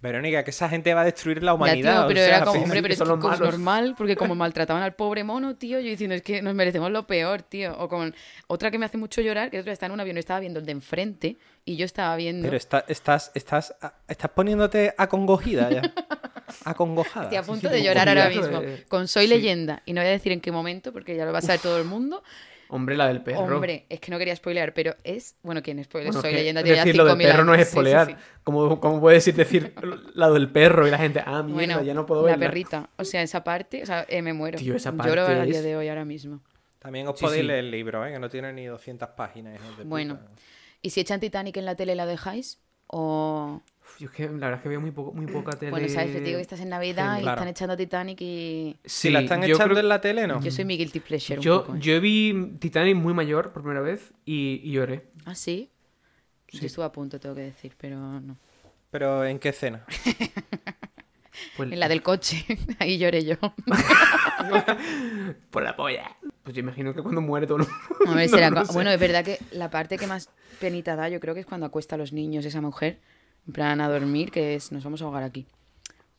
Verónica, que esa gente va a destruir la Ya, humanidad. tío, o pero sea, era como, [LAUGHS] hombre, pero es que es normal, porque como [LAUGHS] maltrataban al pobre mono, tío, yo diciendo, es que nos merecemos lo peor, tío. O con otra que me hace mucho llorar, que otra está en un avión estaba viendo el de enfrente, y yo estaba viendo. Pero está- estás, estás, estás poniéndote acongojida ya. [LAUGHS] Acongojada. Estoy a punto sí, de llorar ahora mismo. eh, Con Soy sí. Leyenda. Y no voy a decir en qué momento, porque ya lo va a saber todo el mundo. Hombre, la del perro. Hombre, es que no quería spoilear, pero es. Bueno, ¿quién spoiler? Bueno, Soy que Leyenda ya decir lo del 5.000 perro no es Sí, sí, spoilear. sí. ¿Cómo, cómo puedes decir lado [LAUGHS] del perro y la gente, ah, mierda, Bueno, ya no puedo la verla? perrita. O sea, esa parte, o sea, eh, me muero. Tío, esa Lloro parte a día es- de hoy ahora mismo. También os Sí, podéis sí. leer el libro, ¿eh? que no tiene ni 200 páginas. de Bueno. puta. ¿Y si echan Titanic en la tele la dejáis? O. Yo es que la verdad es que veo muy, poco, muy poca tele. Bueno, sabes, te digo que estás en Navidad y Claro. están echando Titanic y. Si la están yo echando creo- en la tele, ¿no? Yo soy mi guilty pleasure. un Yo, poco, ¿eh? yo vi Titanic muy mayor por primera vez y, y lloré. Ah, sí. Sí. Yo estuve a punto, tengo que decir, pero no. Pero ¿en qué escena? [LAUGHS] Pues, En la del coche, [LAUGHS] ahí lloré yo. [LAUGHS] Por la polla. Pues yo imagino que cuando muere todo el mundo. A ver, No, será no sé. Bueno, es verdad que la parte que más penita da, yo creo que es cuando acuesta a los niños esa mujer, en plan a dormir, que es nos vamos a ahogar aquí.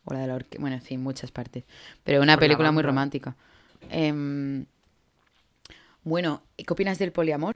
O la de la orque... Bueno, en fin, muchas partes. Pero una película muy romántica. Em, bueno, ¿y ¿qué opinas del poliamor?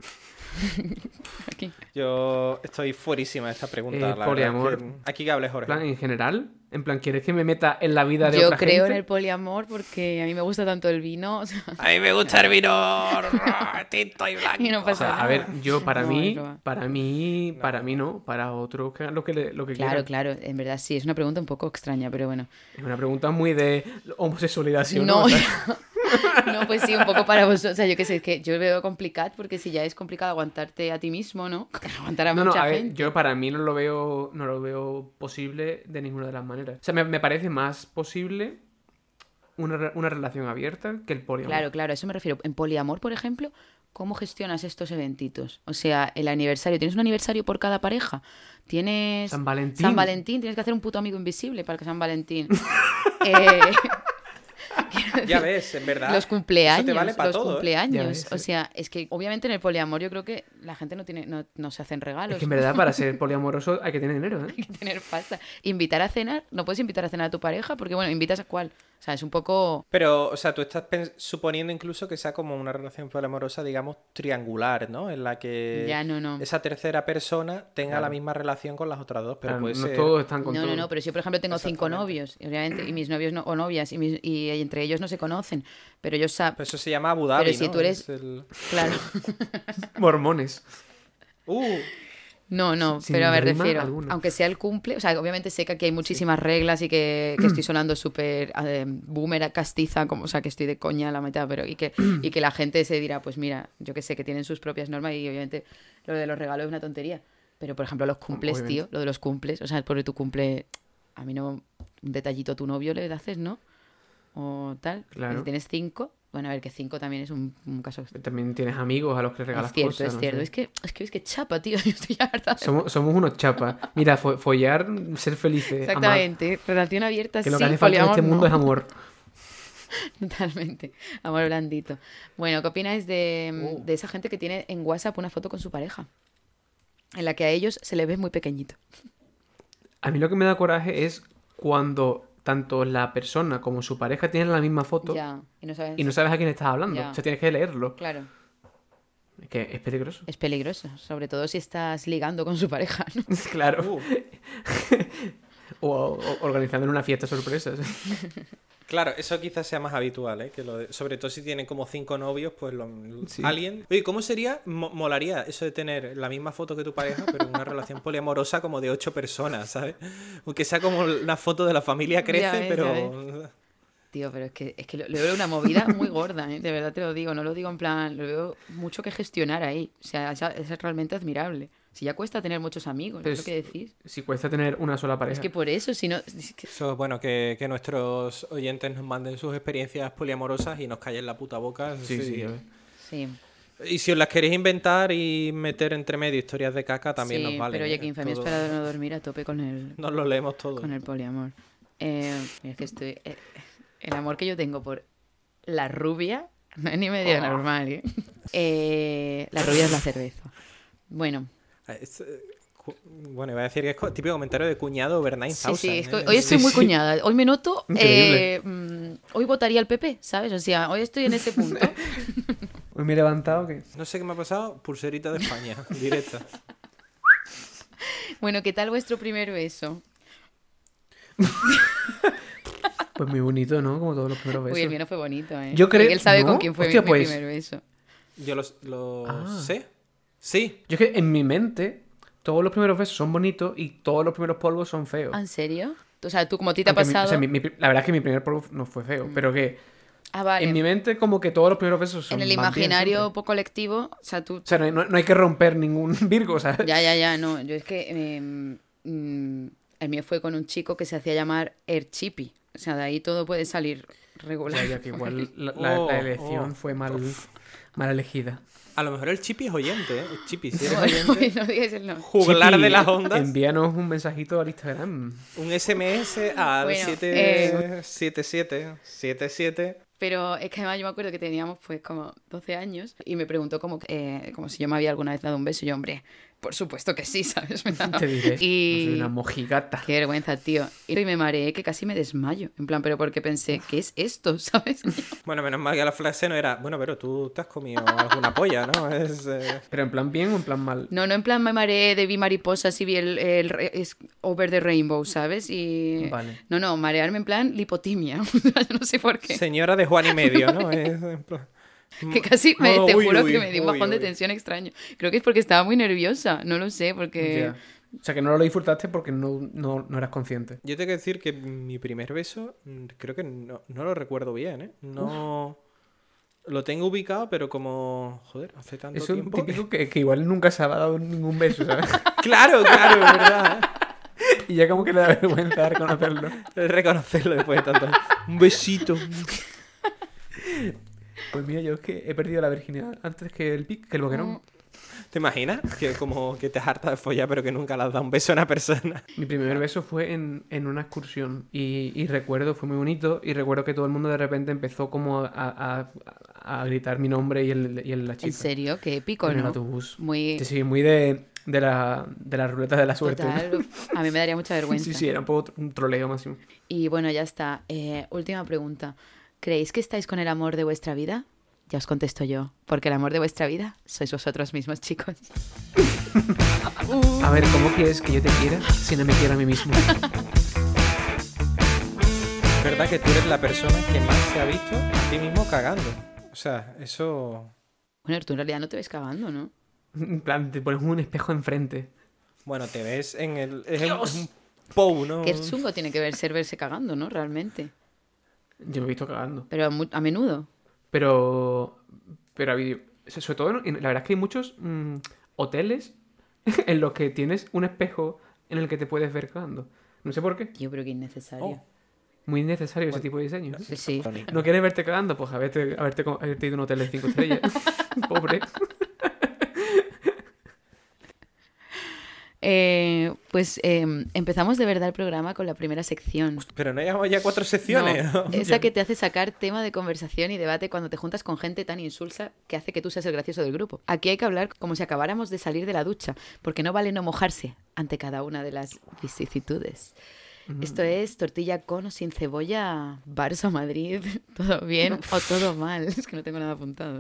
Aquí. Yo estoy fuerísima de esta pregunta. Eh, la poliamor. que- Aquí que hable En Jorge. plan, en general, en plan, ¿quieres que me meta en la vida de Yo otra creo en gente? el poliamor porque a mí me gusta tanto el vino o sea, A mí me gusta el vino [LAUGHS] tinto y blanco. y no O pasa sea, nada. a ver, yo [LAUGHS] para No, mí, para mí, para mí no, para hagan lo que, le- lo que Claro, quieran. claro, en verdad sí, es una pregunta un poco extraña, pero bueno. Es una pregunta muy de homosexualidad, ¿sí o No, no? [LAUGHS] O sea, [LAUGHS] No, pues sí, un poco para vosotros. O sea, yo qué sé, es que yo lo veo complicado porque si ya es complicado aguantarte a ti mismo, ¿no? [LAUGHS] Aguantar a No, no, mucha a ver, gente. yo para mí no lo veo, no lo veo posible de ninguna de las maneras. O sea, me, me parece más posible una, una relación abierta que el poliamor. Claro, claro, a eso me refiero. En poliamor, por ejemplo, ¿cómo gestionas estos eventitos? O sea, el aniversario, ¿tienes un aniversario por cada pareja? ¿Tienes San Valentín. San Valentín? ¿Tienes que hacer un puto amigo invisible para que San Valentín? [LAUGHS] Eh, [LAUGHS] Ya ves, en verdad. los cumpleaños, Eso te vale para los todo. ¿eh? cumpleaños. Ves, O sí. sea, es que obviamente en el poliamor yo creo que la gente no tiene, no, no se hacen regalos. Es que en verdad para [LAUGHS] ser poliamoroso hay que tener dinero, ¿eh? Hay que tener pasta. Invitar a cenar, no puedes invitar a cenar a tu pareja porque, bueno, invitas a cuál. O sea, es un poco. Pero, o sea, tú estás pens- suponiendo incluso que sea como una relación poliamorosa, digamos, triangular, ¿no? En la que Ya, no, no. esa tercera persona tenga Claro. la misma relación con las otras dos. Pero Claro, puede no ser... todos están con No, no, todo. no, pero si yo, por ejemplo, tengo cinco novios, y obviamente, y mis [CLEARS THROAT] novios no- o novias, y, mis- y entre ellos no se conocen, pero ellos saben. Pero eso se llama Abu Dhabi, Pero si ¿no? tú eres- el- Claro. [LAUGHS] [LAUGHS] Mormones. Uh, No, no, Sin pero me rima refiero, alguna. aunque sea el cumple, o sea, obviamente sé que aquí hay muchísimas reglas y que, que estoy [CLEARS THROAT] sonando súper eh, boomer, castiza, como, o sea, que estoy de coña a la mitad, pero y que, [CLEARS THROAT] y que la gente se dirá, pues mira, yo que sé, que tienen sus propias normas y obviamente lo de los regalos es una tontería. Pero, por ejemplo, los cumples, Obviamente. tío, lo de los cumples, o sea, por tu cumple, a mí no, un detallito a tu novio le haces, ¿no? O tal. Claro. Si tienes cinco, bueno, a ver, que cinco también es un, un caso También tienes amigos a los que regalas es cierto, cosas. es no cierto. sé. Es que, es que es que chapa, tío. [LAUGHS] Yo estoy harta. de- Somos, somos unos chapas. Mira, fo- follar, ser felices, amar. Exactamente. Relación abierta, Que lo sí, que hace falta en este mundo no. es amor. [LAUGHS] Totalmente. Amor blandito. Bueno, ¿qué opináis de, Uh. de esa gente que tiene en WhatsApp una foto con su pareja? En la que a ellos se les ve muy pequeñito. A mí lo que me da coraje es cuando tanto la persona como su pareja tienen la misma foto Ya. Y no sabes. y no sabes a quién estás hablando. Ya. O sea, tienes que leerlo. Claro. Es que es peligroso. Es peligroso. Sobre todo si estás ligando con su pareja. ¿no? [LAUGHS] claro. uh. [LAUGHS] O, o- organizando una fiesta sorpresa. [LAUGHS] Claro, eso quizás sea más habitual, ¿eh? Que lo de- Sobre todo si tienen como cinco novios, pues lo... Sí. alguien... Oye, ¿cómo sería? Mo- molaría eso de tener la misma foto que tu pareja, pero en una relación poliamorosa como de ocho personas, ¿sabes? Aunque sea como una foto de la familia crece, Ya ves, ya pero... Tío, pero es que, es que lo, lo veo una movida muy gorda, ¿eh? De verdad te lo digo. No lo digo en plan. Lo veo mucho que gestionar ahí. O sea, es, es realmente admirable. Si ya cuesta tener muchos amigos, Pero es lo que decís. Si cuesta tener una sola pareja. Es que por eso, si no. es que- Eso es bueno, que, que nuestros oyentes nos manden sus experiencias poliamorosas y nos callen la puta boca. Sí, sí. Sí, Y si os las queréis inventar y meter entre medio historias de caca, también sí, nos vale. pero oye, ¿eh? que infamia es Todo- para no dormir a tope con el, Nos lo leemos todo. con el poliamor. Eh, mira, es que estoy. eh, el amor que yo tengo por la rubia no es ni medio Oh. normal, ¿eh? Eh, La rubia es la cerveza. Bueno, Es, eh, bueno, iba a decir que es co- típico comentario de cuñado over 9000. sí, sí, es que ¿eh? hoy estoy Sí, muy sí. cuñada. Hoy me noto. Eh, mm, hoy votaría al PP, ¿sabes? O sea, hoy estoy en ese punto. [LAUGHS] Hoy me he levantado que... No sé qué me ha pasado, pulserita de España, [LAUGHS] directa. Bueno, ¿qué tal vuestro primer beso? Pues muy bonito, ¿no? Como todos los primeros besos. Uy, el mío no fue bonito, ¿eh? Yo creo- Él sabe con quién fue mi- Hostia, mi, pues- primer beso. Yo los- lo Ah. sé. Sí. Yo es que en mi mente todos los primeros besos son bonitos y todos los primeros polvos son feos. ¿Ah, ¿En serio? O sea, tú como a ti te ha Aunque mi- o pasado... sea, mi- mi- la verdad es que mi primer polvo no fue feo, pero que Ah, vale. en mi mente como que todos los primeros besos son En el bien imaginario po- colectivo, o sea, tú... O sea, no hay, no- hay que romper ningún [LAUGHS] Virgo, ¿sabes? Ya, ya, ya, no. Yo es que... eh, mm, el mío fue con un chico que se hacía llamar Erchipi. O sea, de ahí todo puede salir regular. Ya, ya, que igual [LAUGHS] la, la- Oh, la elección oh. fue mal, mal elegida. A lo mejor el Chipi es oyente, ¿eh? El Chipi, si eres No, oyente, [LAUGHS] no digas el nombre. juglar Chipi, de las ondas, Envíanos un mensajito al Instagram. un SMS al Bueno, 777 77 Pero es que además yo me acuerdo que teníamos pues como 12 años y me preguntó como, eh, como si yo me había alguna vez dado un beso y yo, hombre, por supuesto que sí, [LAUGHS] ¿sabes? Me daba- Te diré. Y... No soy una mojigata. Qué vergüenza, tío. Y me mareé que casi me desmayo. En plan, pero porque pensé, ¿qué es esto? [LAUGHS] ¿Sabes? [LAUGHS] Bueno, menos mal que la frase no era, bueno, pero tú te has comido alguna polla, ¿no? Es, eh, Pero en plan bien o en plan mal. No, no en plan me mareé de vi mariposas y vi el, el re- es over the rainbow, ¿sabes? Y... Vale. No, no, marearme en plan lipotimia. Yo no sé por qué. señora de Juan y medio, ¿no? Es, en plan- Que casi, me, Oh, te uy, juro uy, que me dio un uy, bajón de uy. tensión extraño. Creo que es porque estaba muy nerviosa. No lo sé, porque... Ya. O sea, que no lo disfrutaste porque no, no, no eras consciente. Yo tengo que decir que mi primer beso, mm, creo que no, no lo recuerdo bien, ¿eh? No. Lo tengo ubicado, pero como. Joder, hace tanto Eso es tiempo. típico que, que igual nunca se ha dado ningún beso, ¿sabes? [LAUGHS] Claro, claro, es verdad. [LAUGHS] y ya como que le da vergüenza reconocerlo. [LAUGHS] Reconocerlo después de tanto. Un besito. Pues mira, yo es que he perdido la virginidad antes que el pic, que el boquerón. ¿Te imaginas? Que como que te has hartado de follar, pero que nunca le has dado un beso a una persona. Mi primer beso fue en, en una excursión y, y recuerdo, fue muy bonito y recuerdo que todo el mundo de repente empezó como a, a- a gritar mi nombre y el, y el la chica. ¿En serio? Qué épico, En el ¿no? autobús. Muy... Sí, sí, muy de, de, la, de la ruleta de la suerte. Total, a mí me daría mucha vergüenza. [LAUGHS] Sí, sí, era un poco un troleo máximo. Y bueno, ya está. Eh, última pregunta. ¿Creéis que estáis con el amor de vuestra vida? Ya os contesto yo, porque el amor de vuestra vida sois vosotros mismos, chicos. A ver, ¿cómo quieres que yo te quiera si no me quiero a mí mismo? Es verdad que tú eres la persona que más se ha visto a ti mismo cagando. O sea, eso. Bueno, tú en realidad no te ves cagando, ¿no? En plan, te pones un espejo enfrente. Bueno, te ves en el. Es un, es un pou, ¿no? Qué chungo tiene que ver ser verse cagando, ¿no? Realmente. Yo me he visto cagando. Pero a, mu- a menudo. Pero. Pero ha habido. Sobre todo, en- la verdad es que hay muchos mm, hoteles [LAUGHS] en los que tienes un espejo en el que te puedes ver cagando. No sé por qué. Yo creo que innecesario. Oh. Muy innecesario ese tipo de diseño. Sí, sí. ¿No quieres verte cagando? Pues haberte, haberte, haberte ido a un hotel de 5 estrellas. [LAUGHS] [LAUGHS] Pobre. Eh, pues eh, empezamos de verdad el programa con la primera sección. Pero no llevamos ya cuatro secciones, No, esa que te hace sacar tema de conversación y debate cuando te juntas con gente tan insulsa que hace que tú seas el gracioso del grupo. Aquí hay que hablar como si acabáramos de salir de la ducha, porque no vale no mojarse ante cada una de las vicisitudes. Esto es tortilla con o sin cebolla, Barça Madrid, [LAUGHS] todo bien o todo mal. Es que no tengo nada apuntado.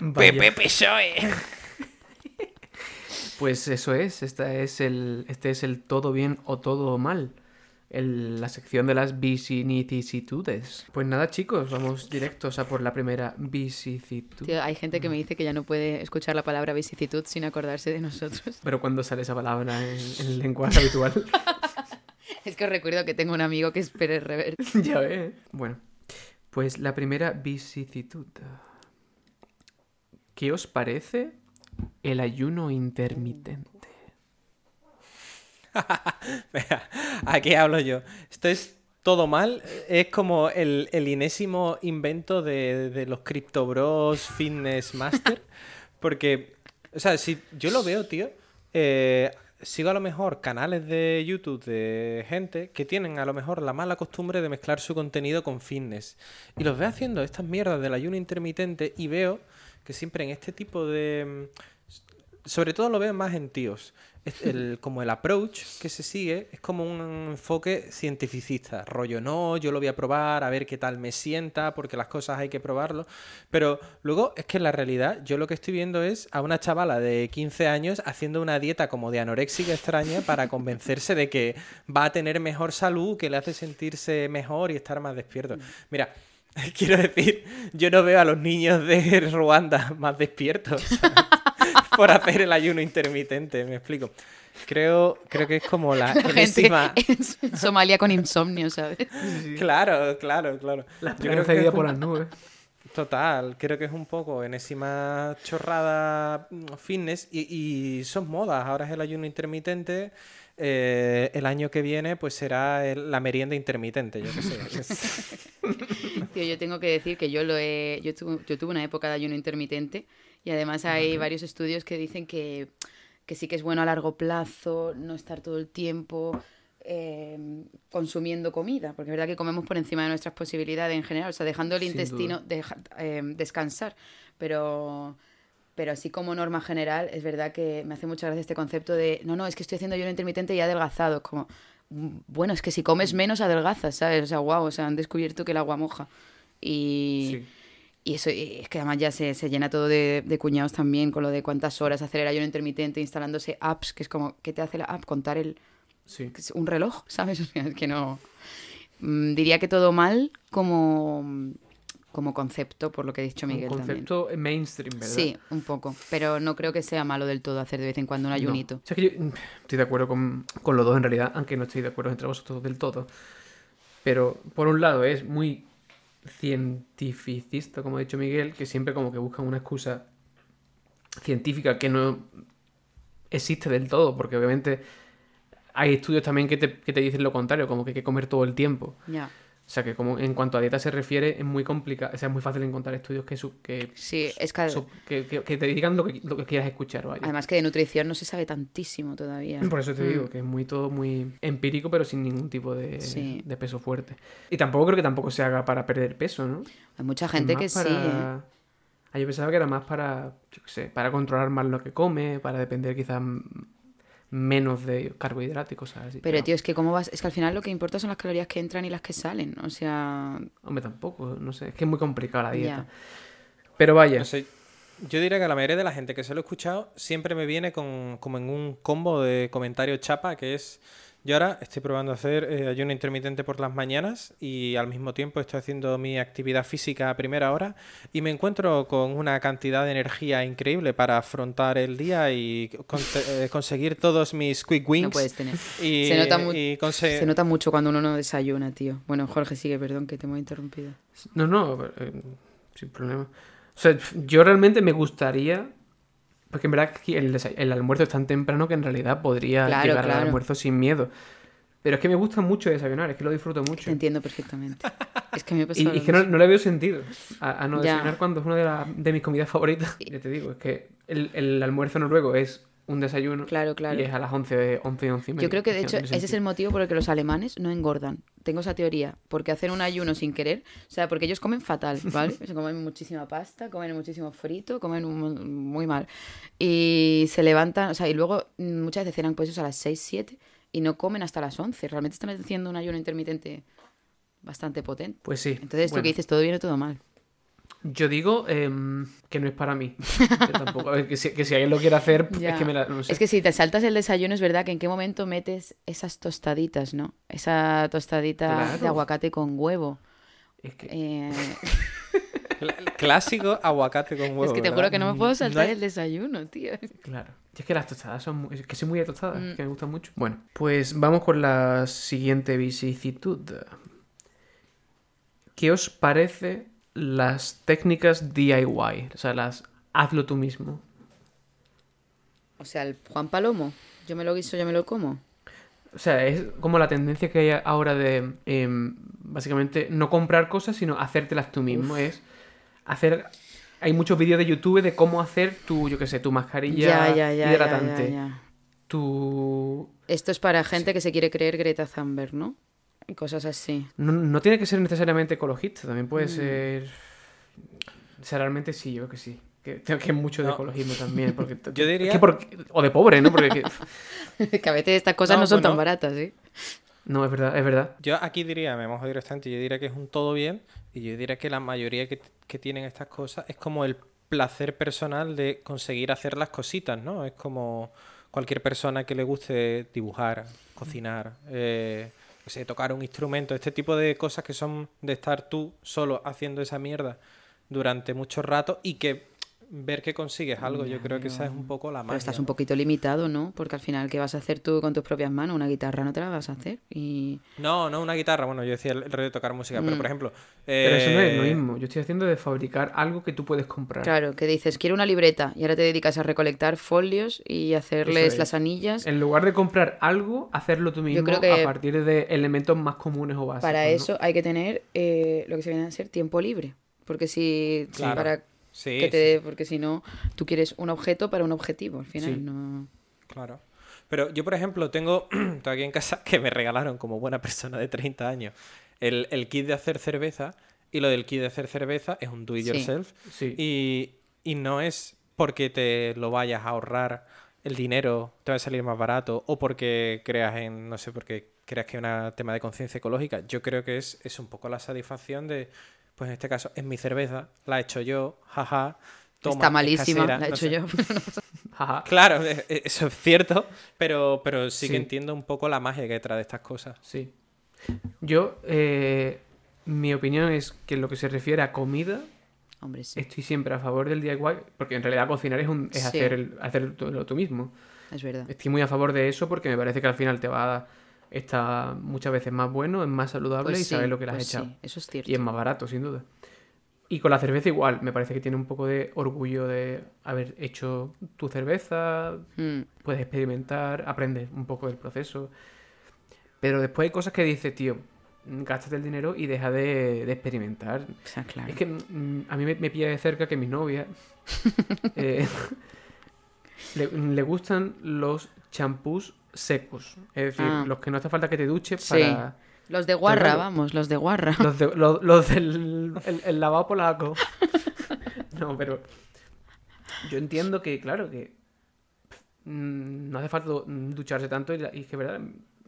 Vaya. PSOE. [LAUGHS] Pues eso es, esta es el, este es el todo bien o todo mal. El- la sección de las vicisitudes. Pues nada, chicos, vamos directos a por la primera vicisitud. Tío, hay gente que me dice que ya no puede escuchar la palabra vicisitud sin acordarse de nosotros. Pero cuando sale esa palabra en, en el lenguaje habitual, [LAUGHS] Es que os recuerdo que tengo un amigo que es Pérez Reverte. [LAUGHS] ya ves. Bueno, pues la primera vicisitud. ¿Qué os parece el ayuno intermitente? [LAUGHS] Aquí hablo yo. Esto es todo mal. Es como el, el inésimo invento de, de los Crypto Bros Fitness Master. [LAUGHS] Porque, o sea, si yo lo veo, tío, eh, sigo a lo mejor canales de YouTube de gente que tienen a lo mejor la mala costumbre de mezclar su contenido con fitness. Y los veo haciendo estas mierdas del ayuno intermitente y veo que siempre en este tipo de... Sobre todo lo veo más en tíos. Es [LAUGHS] el- como el approach que se sigue es como un enfoque cientificista. Rollo, no, yo lo voy a probar, a ver qué tal me sienta, porque las cosas hay que probarlo. Pero luego es que en la realidad yo lo que estoy viendo es a una chavala de 15 años haciendo una dieta como de anoréxica extraña para convencerse de que va a tener mejor salud, que le hace sentirse mejor y estar más despierto. Mira, [LAUGHS] quiero decir, yo no veo a los niños de [LAUGHS] Ruanda más despiertos. [LAUGHS] por hacer el ayuno intermitente, me explico. Creo, creo que es como la, enésima- en Somalia con insomnio, ¿sabes? Claro, claro, claro. La Yo creo que es por un- las nubes. Total, creo que es un poco enésima chorrada mm, fitness y, y son modas. Ahora es el ayuno intermitente. Eh, el año que viene pues será el- la merienda intermitente, yo qué sé. [LAUGHS] Tío, yo tengo que decir que yo lo he, yo tuve, yo tuve una época de ayuno intermitente y además hay varios estudios que dicen que, que sí que es bueno a largo plazo no estar todo el tiempo eh, consumiendo comida, porque es verdad que comemos por encima de nuestras posibilidades en general, o sea, dejando el Sin intestino deja- eh, descansar, pero... Pero así como norma general, es verdad que me hace mucha gracia este concepto de, no, no, es que estoy haciendo ayuno intermitente y adelgazado. Como, mm, bueno, es que si comes menos adelgazas, ¿sabes? O sea, wow, o sea, han descubierto que el agua moja. Y, Sí. y eso y es que además ya se, se llena todo de, de cuñados también con lo de cuántas horas hacer el ayuno intermitente instalándose apps, que es como, ¿qué te hace la app? Contar el, Sí. es un reloj, [LAUGHS] ¿sabes? O sea, es que no... Mm, Diría que todo mal como, como concepto, por lo que ha dicho Un Miguel también. concepto mainstream, ¿verdad? Sí, un poco. Pero no creo que sea malo del todo hacer de vez en cuando un No. ayunito. O sea que yo mm, estoy de acuerdo con, con los dos en realidad, aunque no estoy de acuerdo entre vosotros del todo. Pero por un lado es muy cientificista, como ha dicho Miguel, que siempre como que buscan una excusa científica que no existe del todo, porque obviamente hay estudios también que te, que te dicen lo contrario, como que hay que comer todo el tiempo. Ya. O sea que como en cuanto a dieta se refiere, es muy complicado, o sea, es muy fácil encontrar estudios que, su- que, Sí, es que su- que, que- que te digan lo que, lo que quieras escuchar, vaya. además que de nutrición no se sabe tantísimo todavía. Por eso te Mm. digo que es muy todo muy empírico, pero sin ningún tipo de, Sí. de peso fuerte. Y tampoco creo que tampoco se haga para perder peso, ¿no? Hay mucha gente que sí, ¿eh? Ah, yo pensaba que era más para, yo qué sé, para controlar más lo que come, para depender quizás menos de carbohidratos y cosas así. Pero, tío, es que cómo vas... Es que al final lo que importa son las calorías que entran y las que salen. O sea... Hombre, tampoco, no sé, es que es muy complicada la dieta. Pero vaya, No sé, yo diría que la mayoría de la gente que se lo he escuchado siempre me viene con, como en un combo de comentarios chapa que es yo ahora estoy probando hacer eh, ayuno intermitente por las mañanas y al mismo tiempo estoy haciendo mi actividad física a primera hora y me encuentro con una cantidad de energía increíble para afrontar el día y con- eh, conseguir todos mis quick wins. No puedes tener. Y, Se nota y Se nota mucho cuando uno no desayuna, tío. Bueno, Jorge, sigue, perdón, que te hemos interrumpido. no, no, eh, sin problema. O sea, yo realmente me gustaría, porque en verdad el, almuerzo es tan temprano que en realidad podría Claro, llegar al almuerzo sin miedo. Pero es que me gusta mucho desayunar, es que lo disfruto mucho. Te entiendo perfectamente. Es que me Y, es que no, no le veo sentido a, a no Ya. desayunar cuando es una de, la- de mis comidas favoritas. Ya te digo, es que el, el almuerzo noruego es un desayuno Claro, claro. y es a las 11, 11 y 11 y media. Yo creo que de hecho ese es el motivo por el que los alemanes no engordan. Tengo esa teoría. Porque hacen un ayuno sin querer. O sea, porque ellos comen fatal, [LAUGHS] ¿vale? Se comen muchísima pasta, comen muchísimo frito, comen muy mal. Y se levantan, o sea, y luego mm, muchas veces cenan pues a las 6, 7 y no comen hasta las 11. Realmente están haciendo un ayuno intermitente bastante potente. Pues sí. Entonces, tú bueno, que dices, todo bien o todo mal. Yo digo em, que no es para mí. Tampoco. que, si, que si alguien lo quiere hacer, Ya. es que me la. No sé. Es que si te saltas el desayuno, es verdad que en qué momento metes esas tostaditas, ¿no? Esa tostadita Claro. de aguacate con huevo. Es que- Eh, [LAUGHS] Cl- clásico aguacate con huevo. es que te juro que no me puedo saltar hay- el desayuno, tío. Claro. Y es que las tostadas son muy, es que soy muy de tostadas, Mm. que me gustan mucho. Bueno, pues vamos con la siguiente vicisitud. ¿Qué os parece las técnicas DIY? O sea, las hazlo tú mismo. O sea, el Juan Palomo, yo me lo guiso, yo me lo como. O sea, es como la tendencia que hay ahora de em, básicamente no comprar cosas, sino hacértelas tú mismo. Es hacer. Hay muchos vídeos de YouTube de cómo hacer tu, yo qué sé, tu mascarilla Ya, ya, ya, hidratante. Tu. Esto es para gente que se quiere creer Greta Thunberg, ¿no? Y cosas así. No, no tiene que ser necesariamente ecologista, también puede Mm. ser. O sea, realmente sí, yo creo que sí. Que, que mucho de ecologismo también. Porque, [LAUGHS] Yo diría- es que porque- o de pobre, ¿no? Porque. que- [LAUGHS] [LAUGHS] que a veces estas cosas no, No, son tan bueno. baratas, ¿eh? no, es verdad, es verdad. Yo aquí diría, me mojo directamente, yo diría que es un todo bien y yo diría que la mayoría que, que tienen estas cosas es como el placer personal de conseguir hacer las cositas, ¿no? Es como cualquier persona que le guste dibujar, cocinar, eh, sé, tocar un instrumento, este tipo de cosas que son de estar tú solo haciendo esa mierda durante mucho rato y que ver que consigues algo, yo creo que esa es un poco la Pero magia. estás ¿no? un poquito limitado, ¿no? Porque al final, ¿qué vas a hacer tú con tus propias manos? Una guitarra no te la vas a hacer. Y No, no una guitarra, bueno, yo decía el, el rollo de tocar música, pero Mm. por ejemplo... Pero eso no es lo eh, mismo. Yo estoy haciendo de fabricar algo que tú puedes comprar. claro, que dices, quiero una libreta y ahora te dedicas a recolectar folios y hacerles es. las anillas. En lugar de comprar algo, hacerlo tú mismo creo que a partir de elementos más comunes o básicos. Para ¿no? eso hay que tener eh, lo que se viene a ser tiempo libre. Porque si Claro. para Sí, que te sí. dé- porque si no, tú quieres un objeto para un objetivo, al final Sí. no. Claro. Pero yo, por ejemplo, tengo [CLEARS THROAT] tengo aquí en casa que me regalaron como buena persona de 30 años el, el kit de hacer cerveza. Y lo del kit de hacer cerveza es un do it yourself. Sí. Y, y no es porque te lo vayas a ahorrar el dinero, te va a salir más barato, o porque creas en, no sé, porque creas que es un tema de conciencia ecológica. Yo creo que es, es un poco la satisfacción de, pues en este caso, es mi cerveza, la he hecho yo, jaja. Toma, Está es malísima, casera, la he no hecho sé. yo. [LAUGHS] Claro, e- e- eso es cierto, pero, pero sí, Sí. que entiendo un poco la magia que hay detrás de estas cosas. Sí. Yo, eh, mi opinión es que en lo que se refiere a comida, Hombre, sí, estoy siempre a favor del DIY, porque en realidad cocinar es, un, es Sí. hacer, el, hacer tú mismo. es verdad. Estoy muy a favor de eso porque me parece que al final te va a, está muchas veces más bueno, es más saludable Pues y sí, sabes lo que le has pues echado. sí, eso es cierto. Y es más barato, sin duda. Y con la cerveza igual, me parece que tiene un poco de orgullo de haber hecho tu cerveza, Mm, puedes experimentar, aprender un poco del proceso. Pero después hay cosas que dices, tío, gástate el dinero y deja de, de experimentar. o sea, claro. Es que mm, a mí me, me pilla de cerca que mi novia [LAUGHS] eh, [LAUGHS] le, le gustan los champús secos. Es decir, Ah. los que no hace falta que te duches Sí. para... Los de guarra, vamos, los de guarra. Los, de- los- los del el, el lavado polaco. [LAUGHS] No, pero yo entiendo que, claro, que mm, no hace falta ducharse tanto y, la- y es que, ¿verdad?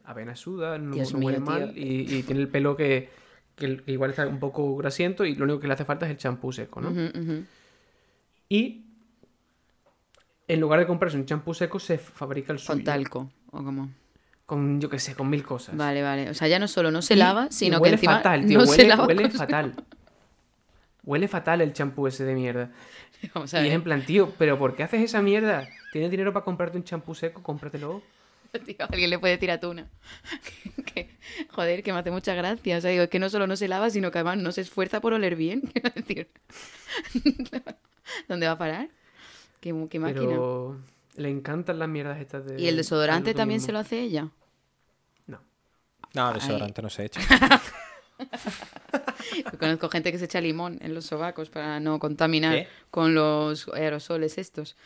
Apenas suda, no, no huele mío, mal y, y tiene el pelo que, que- que igual está un poco grasiento y lo único que le hace falta es el champú seco, ¿no? Y en lugar de comprarse un champú seco, se fabrica el suyo. Con talco, o como. Con, yo qué sé, con mil cosas. Vale, vale. O sea, ya no solo no se Y- lava, sino que encima fatal, tío. no huele se lava. huele con- fatal. [LAUGHS] Huele fatal el champú ese de mierda. [LAUGHS] Vamos Y es en plan, tío, ¿pero por qué haces esa mierda? ¿Tienes dinero para comprarte un champú seco? Cómpratelo. [LAUGHS] Tío, alguien le puede tirar tuna. Que- joder, que me hace mucha gracia. O sea, digo, es que no solo no se lava, sino que además no se esfuerza por oler bien. Quiero decir, ¿dónde va a parar? ¿Qué, qué máquina? Pero le encantan las mierdas estas de... ¿Y el desodorante también mismo. se lo hace ella? No. No, desodorante no se echa. Yo [LAUGHS] conozco gente que se echa limón en los sobacos para no contaminar ¿Qué? con los aerosoles estos.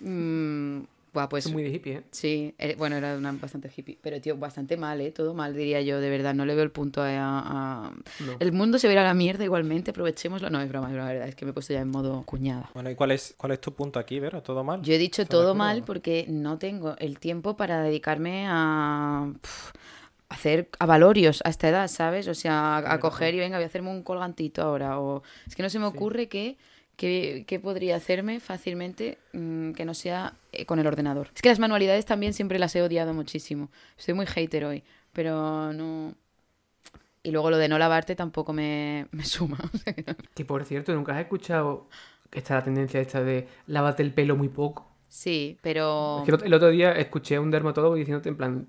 Mm, buah, pues Es muy de hippie, ¿eh? sí, eh, bueno, era una bastante hippie, pero tío, bastante mal, ¿eh? Todo mal, diría yo, de verdad, no le veo el punto a... a- No. El mundo se verá a la mierda igualmente, aprovechémoslo. No, es broma, es broma, la verdad, es que me he puesto ya en modo cuñada. Bueno, ¿y cuál es, cuál es tu punto aquí, Vero? ¿Todo mal? Yo he dicho ¿Estás de todo mal porque no tengo el tiempo para dedicarme a pf, hacer avalorios a esta edad, ¿sabes? O sea, a, a coger y venga, voy a hacerme un colgantito ahora. O es que no se me ocurre que, que, que podría hacerme fácilmente mm, que no sea eh, con el ordenador. Es que las manualidades también siempre las he odiado muchísimo. Estoy muy hater hoy, pero no... Y luego lo de no lavarte tampoco me, [LAUGHS] me suma. o que por cierto, ¿nunca has escuchado que está la tendencia esta de lávate el pelo muy poco? Sí, pero... Es que el otro- día escuché a un dermatólogo diciéndote en plan,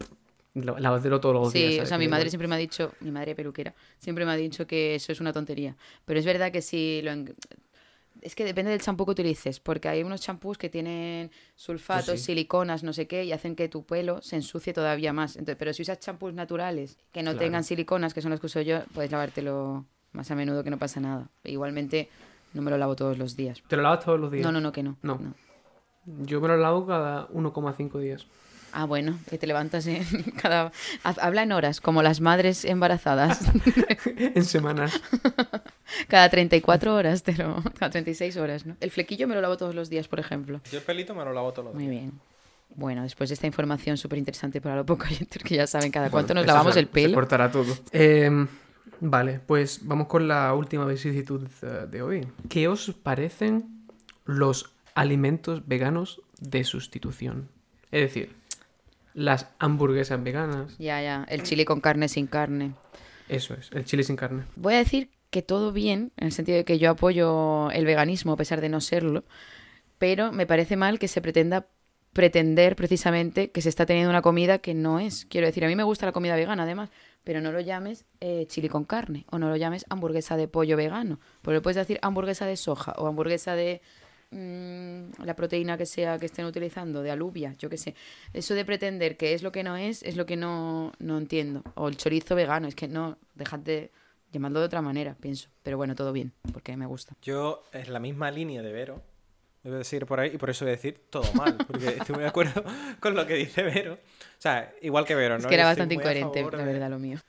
"Lá- lávatelo todos los Sí, días. o ¿sabes? sea, mi madre igual". siempre me ha dicho, mi madre peluquera, siempre me ha dicho que eso es una tontería. Pero es verdad que si lo... en- Es que depende del champú que utilices, porque hay unos champús que tienen sulfatos, sí. siliconas, no sé qué, y hacen que tu pelo se ensucie todavía más. Entonces, pero si usas champús naturales que no Claro. tengan siliconas, que son los que uso yo, puedes lavártelo más a menudo que no pasa nada. Igualmente, no me lo lavo todos los días. ¿Te lo lavas todos los días? No, no, no, que no. No. Yo me lo lavo cada 1,5 días. Ah, bueno, que te levantas en [LAUGHS] cada... haz- Habla en horas, como las madres embarazadas. [LAUGHS] en semanas. [LAUGHS] Cada 34 horas, te lo... cada 36 horas, ¿no? El flequillo me lo lavo todos los días, por ejemplo. Yo el pelito me lo lavo todos los Muy días. bien. Bueno, después de esta información súper interesante para los pocos oyentes que ya saben cada cuánto Bueno, nos lavamos se- el Se pelo. cortará todo. Eh, vale, pues vamos con la última vicisitud eh, de hoy. ¿Qué os parecen los alimentos veganos de sustitución? Es decir, las hamburguesas veganas. Ya, ya. El chile con carne sin carne. Eso es, el chile sin carne. Voy a decir que todo bien, en el sentido de que yo apoyo el veganismo a pesar de no serlo, pero me parece mal que se pretenda pretender precisamente que se está teniendo una comida que no es. Quiero decir, a mí me gusta la comida vegana además, pero no lo llames eh, chili con carne o no lo llames hamburguesa de pollo vegano. Porque puedes decir hamburguesa de soja o hamburguesa de mm, la proteína que sea que estén utilizando, de alubia, yo qué sé. Eso de pretender que es lo que no es, es lo que no, no entiendo. O el chorizo vegano, es que no, dejad de llamarlo de otra manera, pienso. Pero bueno, todo bien, porque me gusta. Yo, en la misma línea de Vero, debo decir por ahí, y por eso voy a decir todo mal, porque estoy muy de acuerdo [LAUGHS] con lo que dice Vero. O sea, igual que Vero, ¿no? es que era estoy bastante incoherente, la de- verdad, lo mío.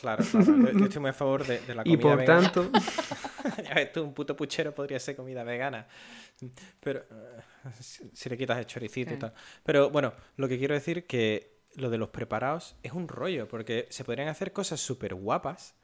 Claro, claro. Yo, yo estoy muy a favor de, de la Y comida por vegana. tanto, [LAUGHS] [LAUGHS] ya ves tú, un puto puchero podría ser comida vegana. Pero eh, si, si le quitas el choricito y tal. Pero bueno, lo que quiero decir que lo de los preparados es un rollo, porque se podrían hacer cosas súper guapas.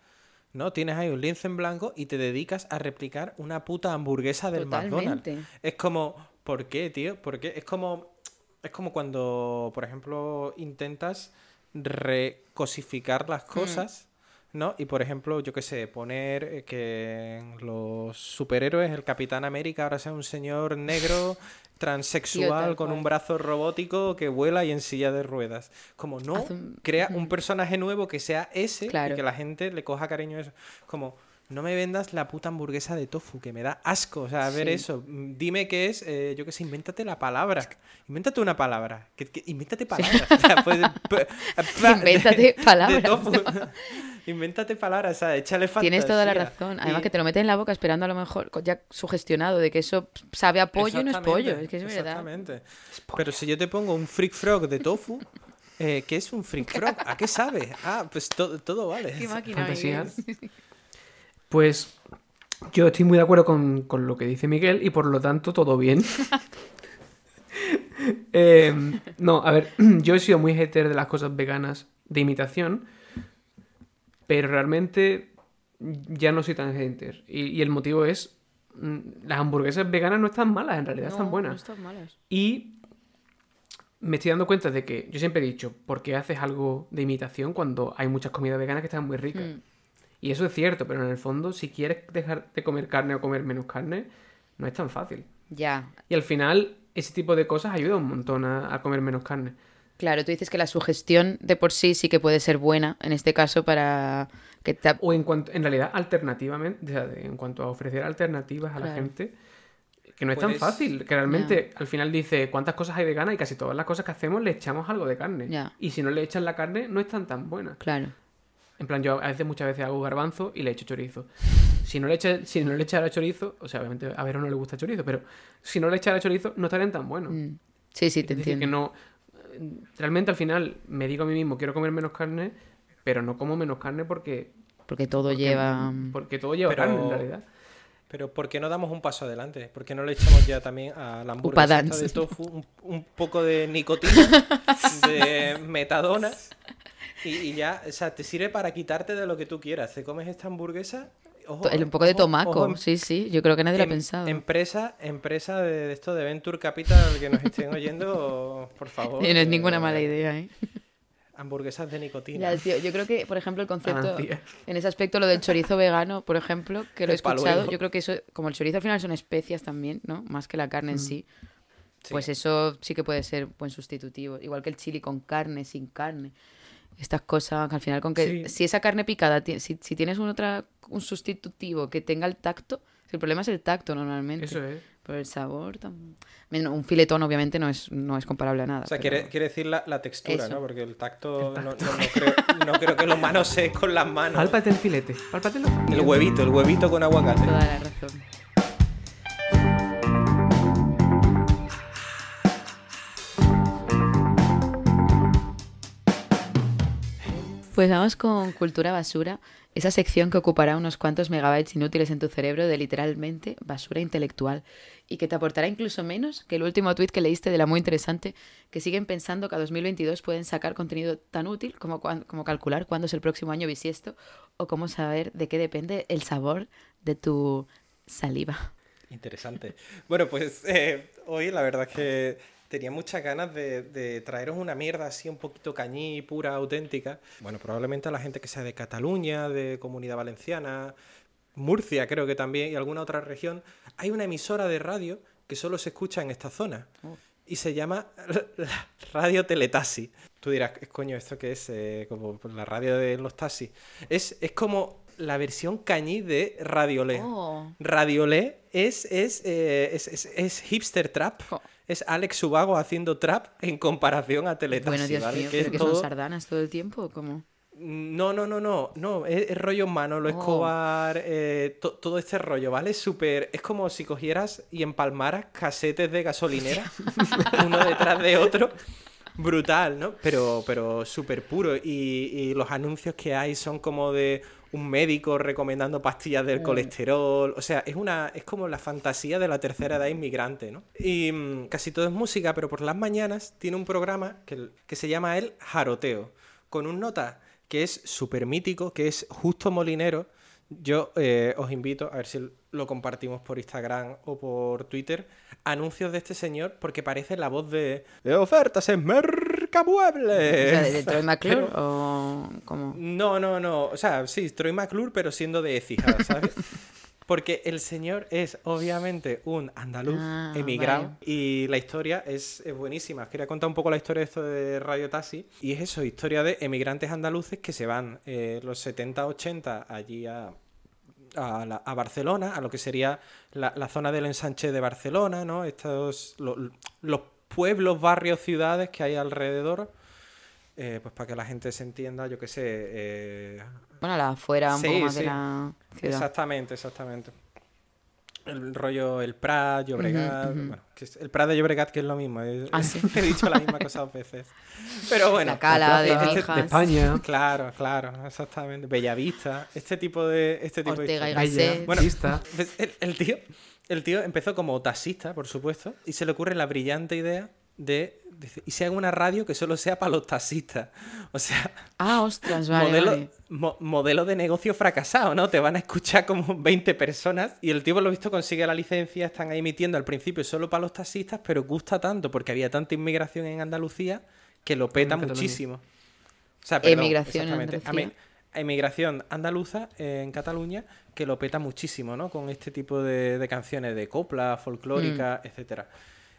¿No? Tienes ahí un lienzo en blanco y te dedicas a replicar una puta hamburguesa del McDonald's. Es como, ¿por qué, tío? ¿Por qué? Es como, es como cuando, por ejemplo, intentas recosificar las cosas, ¿no? Y por ejemplo, yo qué sé, poner eh, que los superhéroes el Capitán América ahora sea un señor negro [LAUGHS] transexual con un brazo robótico que vuela y en silla de ruedas. Como no, un- crea un personaje nuevo que sea ese Claro. y que la gente le coja cariño a eso. Como, no me vendas la puta hamburguesa de tofu, que me da asco. O sea, a ver Sí. eso. Mm, Dime qué es, eh, yo qué sé, invéntate la palabra. Invéntate una palabra. Que, que- invéntate palabras. O sea, pues, [LAUGHS] p- pa- Invéntate de- de palabras, tofu. ¿no? Invéntate palabras, o sea, échale fantasía. Tienes toda la razón. Además Y- que te lo meten en la boca esperando a lo mejor ya sugestionado de que eso sabe a pollo y no es pollo. Es que es verdad. Exactamente. Pero si yo te pongo un freak frog de tofu, eh, ¿qué es un freak frog? ¿A qué sabe? Ah, pues todo, todo vale. Qué máquina. Pues yo estoy muy de acuerdo con, con lo que dice Miguel y por lo tanto todo bien. [LAUGHS] Eh, no, a ver, [CLEARS THROAT] yo he sido muy hater de las cosas veganas de imitación, pero realmente ya no soy tan hater. Y, y el motivo es, mm, las hamburguesas veganas no están malas, en realidad están buenas. no están malas. Y me estoy dando cuenta de que yo siempre he dicho, ¿por qué haces algo de imitación cuando hay muchas comidas veganas que están muy ricas? Mm. Y eso es cierto, pero en el fondo, si quieres dejar de comer carne o comer menos carne, no es tan fácil. Ya. Y al final, ese tipo de cosas ayuda un montón a, a comer menos carne. Claro, tú dices que la sugestión de por sí sí que puede ser buena, en este caso, para que te... O en cuanto, en realidad, alternativamente, o sea, de- en cuanto a ofrecer alternativas a la gente, que no es Puedes- tan fácil, que realmente al final dice cuántas cosas hay veganas y casi todas las cosas que hacemos le echamos algo de carne. Ya. Y si no le echan la carne, no están tan buenas. Claro. En plan, yo a veces, muchas veces hago garbanzo y le echo chorizo. Si no le, echa, si no le echara chorizo, o sea, obviamente a Vero no le gusta el chorizo, pero si no le echara chorizo, no estarían tan buenos. Mm. Sí, sí, te es decir, entiendo. que no. Realmente al final me digo a mí mismo, quiero comer menos carne, pero no como menos carne porque. Porque todo porque- lleva... Porque todo lleva Pero- carne en realidad. Pero ¿por qué no damos un paso adelante? ¿Por qué no le echamos ya también a la hamburguesa Upadance. esta de tofu un, un poco de nicotina, [LAUGHS] de metadona? Y, y ya, o sea, te sirve para quitarte de lo que tú quieras. Te comes esta hamburguesa... Ojo, el- Un poco de tomaco, ojo, sí, sí. Yo creo que nadie lo ha em- pensado. Empresa, empresa de, de esto de Venture Capital que nos estén oyendo, [LAUGHS] por favor. Y no es eh, ninguna mala idea, ¿eh? Hamburguesas de nicotina. Ya, tío, yo creo que, por ejemplo, el concepto, Anancia. en ese aspecto, lo del chorizo [LAUGHS] vegano, por ejemplo, que lo he escuchado, yo creo que eso, como el chorizo al final son especias también, ¿no? Más que la carne en sí, Sí. pues eso sí que puede ser buen sustitutivo. Igual que el chili con carne, sin carne. Estas cosas que al final con que Sí. si esa carne picada, si, si tienes un, otra, un sustitutivo que tenga el tacto, si el problema es el tacto normalmente. Eso es. Pero el sabor, tam- Bueno, un filetón obviamente no es, no es comparable a nada. O sea, pero- quiere, quiere decir la, la textura, Eso. ¿no? Porque el tacto, No, no- no creo, no creo que lo manosees con las manos. Pálpate el filete. Pálpatelo. El huevito, el huevito con aguacate. Toda la razón. Pues vamos con Cultura Basura, esa sección que ocupará unos cuantos megabytes inútiles en tu cerebro de literalmente basura intelectual y que te aportará incluso menos que el último tuit que leíste de la muy interesante que siguen pensando que a 2022 pueden sacar contenido tan útil como, calcular cuándo es el próximo año bisiesto o cómo saber de qué depende el sabor de tu saliva. Interesante. Bueno, pues eh, hoy la verdad que tenía muchas ganas de, de traeros una mierda así un poquito cañí, pura, auténtica. Bueno, probablemente a la gente que sea de Cataluña, de Comunidad Valenciana, Murcia creo que también y alguna otra región, hay una emisora de radio que solo se escucha en esta zona. Oh. Y se llama [LAUGHS] la Radio Teletaxi. Tú dirás, coño, ¿esto qué es? Eh, como la radio de los taxis. Es, es como la versión cañí de Radiolé. Oh. Radiolé es, es, eh, es, es- es hipster trap. Es Alex Subago haciendo trap en comparación a Teletaxi, Bueno, Dios ¿vale? mío, Que pero es que todo- son sardanas todo el tiempo, ¿o ¿cómo? No, no, no, no, no, es, es rollo Manolo Oh. Escobar, eh, to- todo este rollo, ¿vale? Súper, es como si cogieras y empalmaras casetes de gasolinera, uno detrás de otro, [LAUGHS] brutal, ¿no? Pero, pero súper puro y, y los anuncios que hay son como de un médico recomendando pastillas del colesterol, o sea, es una, es como la fantasía de la tercera edad inmigrante, ¿no? Y mm, casi todo es música, pero por las mañanas tiene un programa que, que se llama El Jaroteo, con un nota que es súper mítico, que es Justo Molinero. Yo eh, os invito a ver si lo compartimos por Instagram o por Twitter. Anuncios de este señor, porque parece la voz de, de ofertas en O sea, de, Troy McClure [LAUGHS] o. No, no, no. O sea, sí, Troy McClure, pero siendo de Écija, ¿sabes? [LAUGHS] Porque el señor es obviamente un andaluz Ah, emigrado vale. y la historia es, es buenísima. Quería contar un poco la historia de esto de Radio Taxi y es eso, historia de emigrantes andaluces que se van eh, los 70-80 allí a, a, la- a Barcelona, a lo que sería la, la zona del ensanche de Barcelona, ¿no? Estos, lo- los pueblos, barrios, ciudades que hay alrededor, eh, pues para que la gente se entienda, yo qué sé, eh, Bueno, la afuera un Sí, poco más sí. de la ciudad. Exactamente, exactamente. El rollo el Prat, Llobregat. Ujú, ujú. Bueno, que es- el Prat de Llobregat, que es lo mismo. es- Ah, sí. [LAUGHS] He dicho la misma cosa dos veces. Pero bueno. La cala de Mijas. de España. [LAUGHS] Claro, claro, exactamente. Bellavista. Este tipo de. Este tipo Ortega de y. Gasset. Bueno, Vista. [LAUGHS] El, el tío, el tío empezó como taxista, por supuesto, y se le ocurre la brillante idea de. y si hago una radio que solo sea para los taxistas. [LAUGHS] O sea, Ah, ostras, vale, modelo, vale. mo- modelo de negocio fracasado, ¿no? Te van a escuchar como [LAUGHS] 20 personas y el tío, por lo visto, consigue la licencia, están ahí emitiendo al principio solo para los taxistas, pero gusta tanto porque había tanta inmigración en Andalucía que lo peta muchísimo. O sea, perdón, Emigración en exactamente. Emi- emigración andaluza eh, en Cataluña que lo peta muchísimo, ¿no? Con este tipo de, de canciones de copla, folclórica, Mm. etcétera.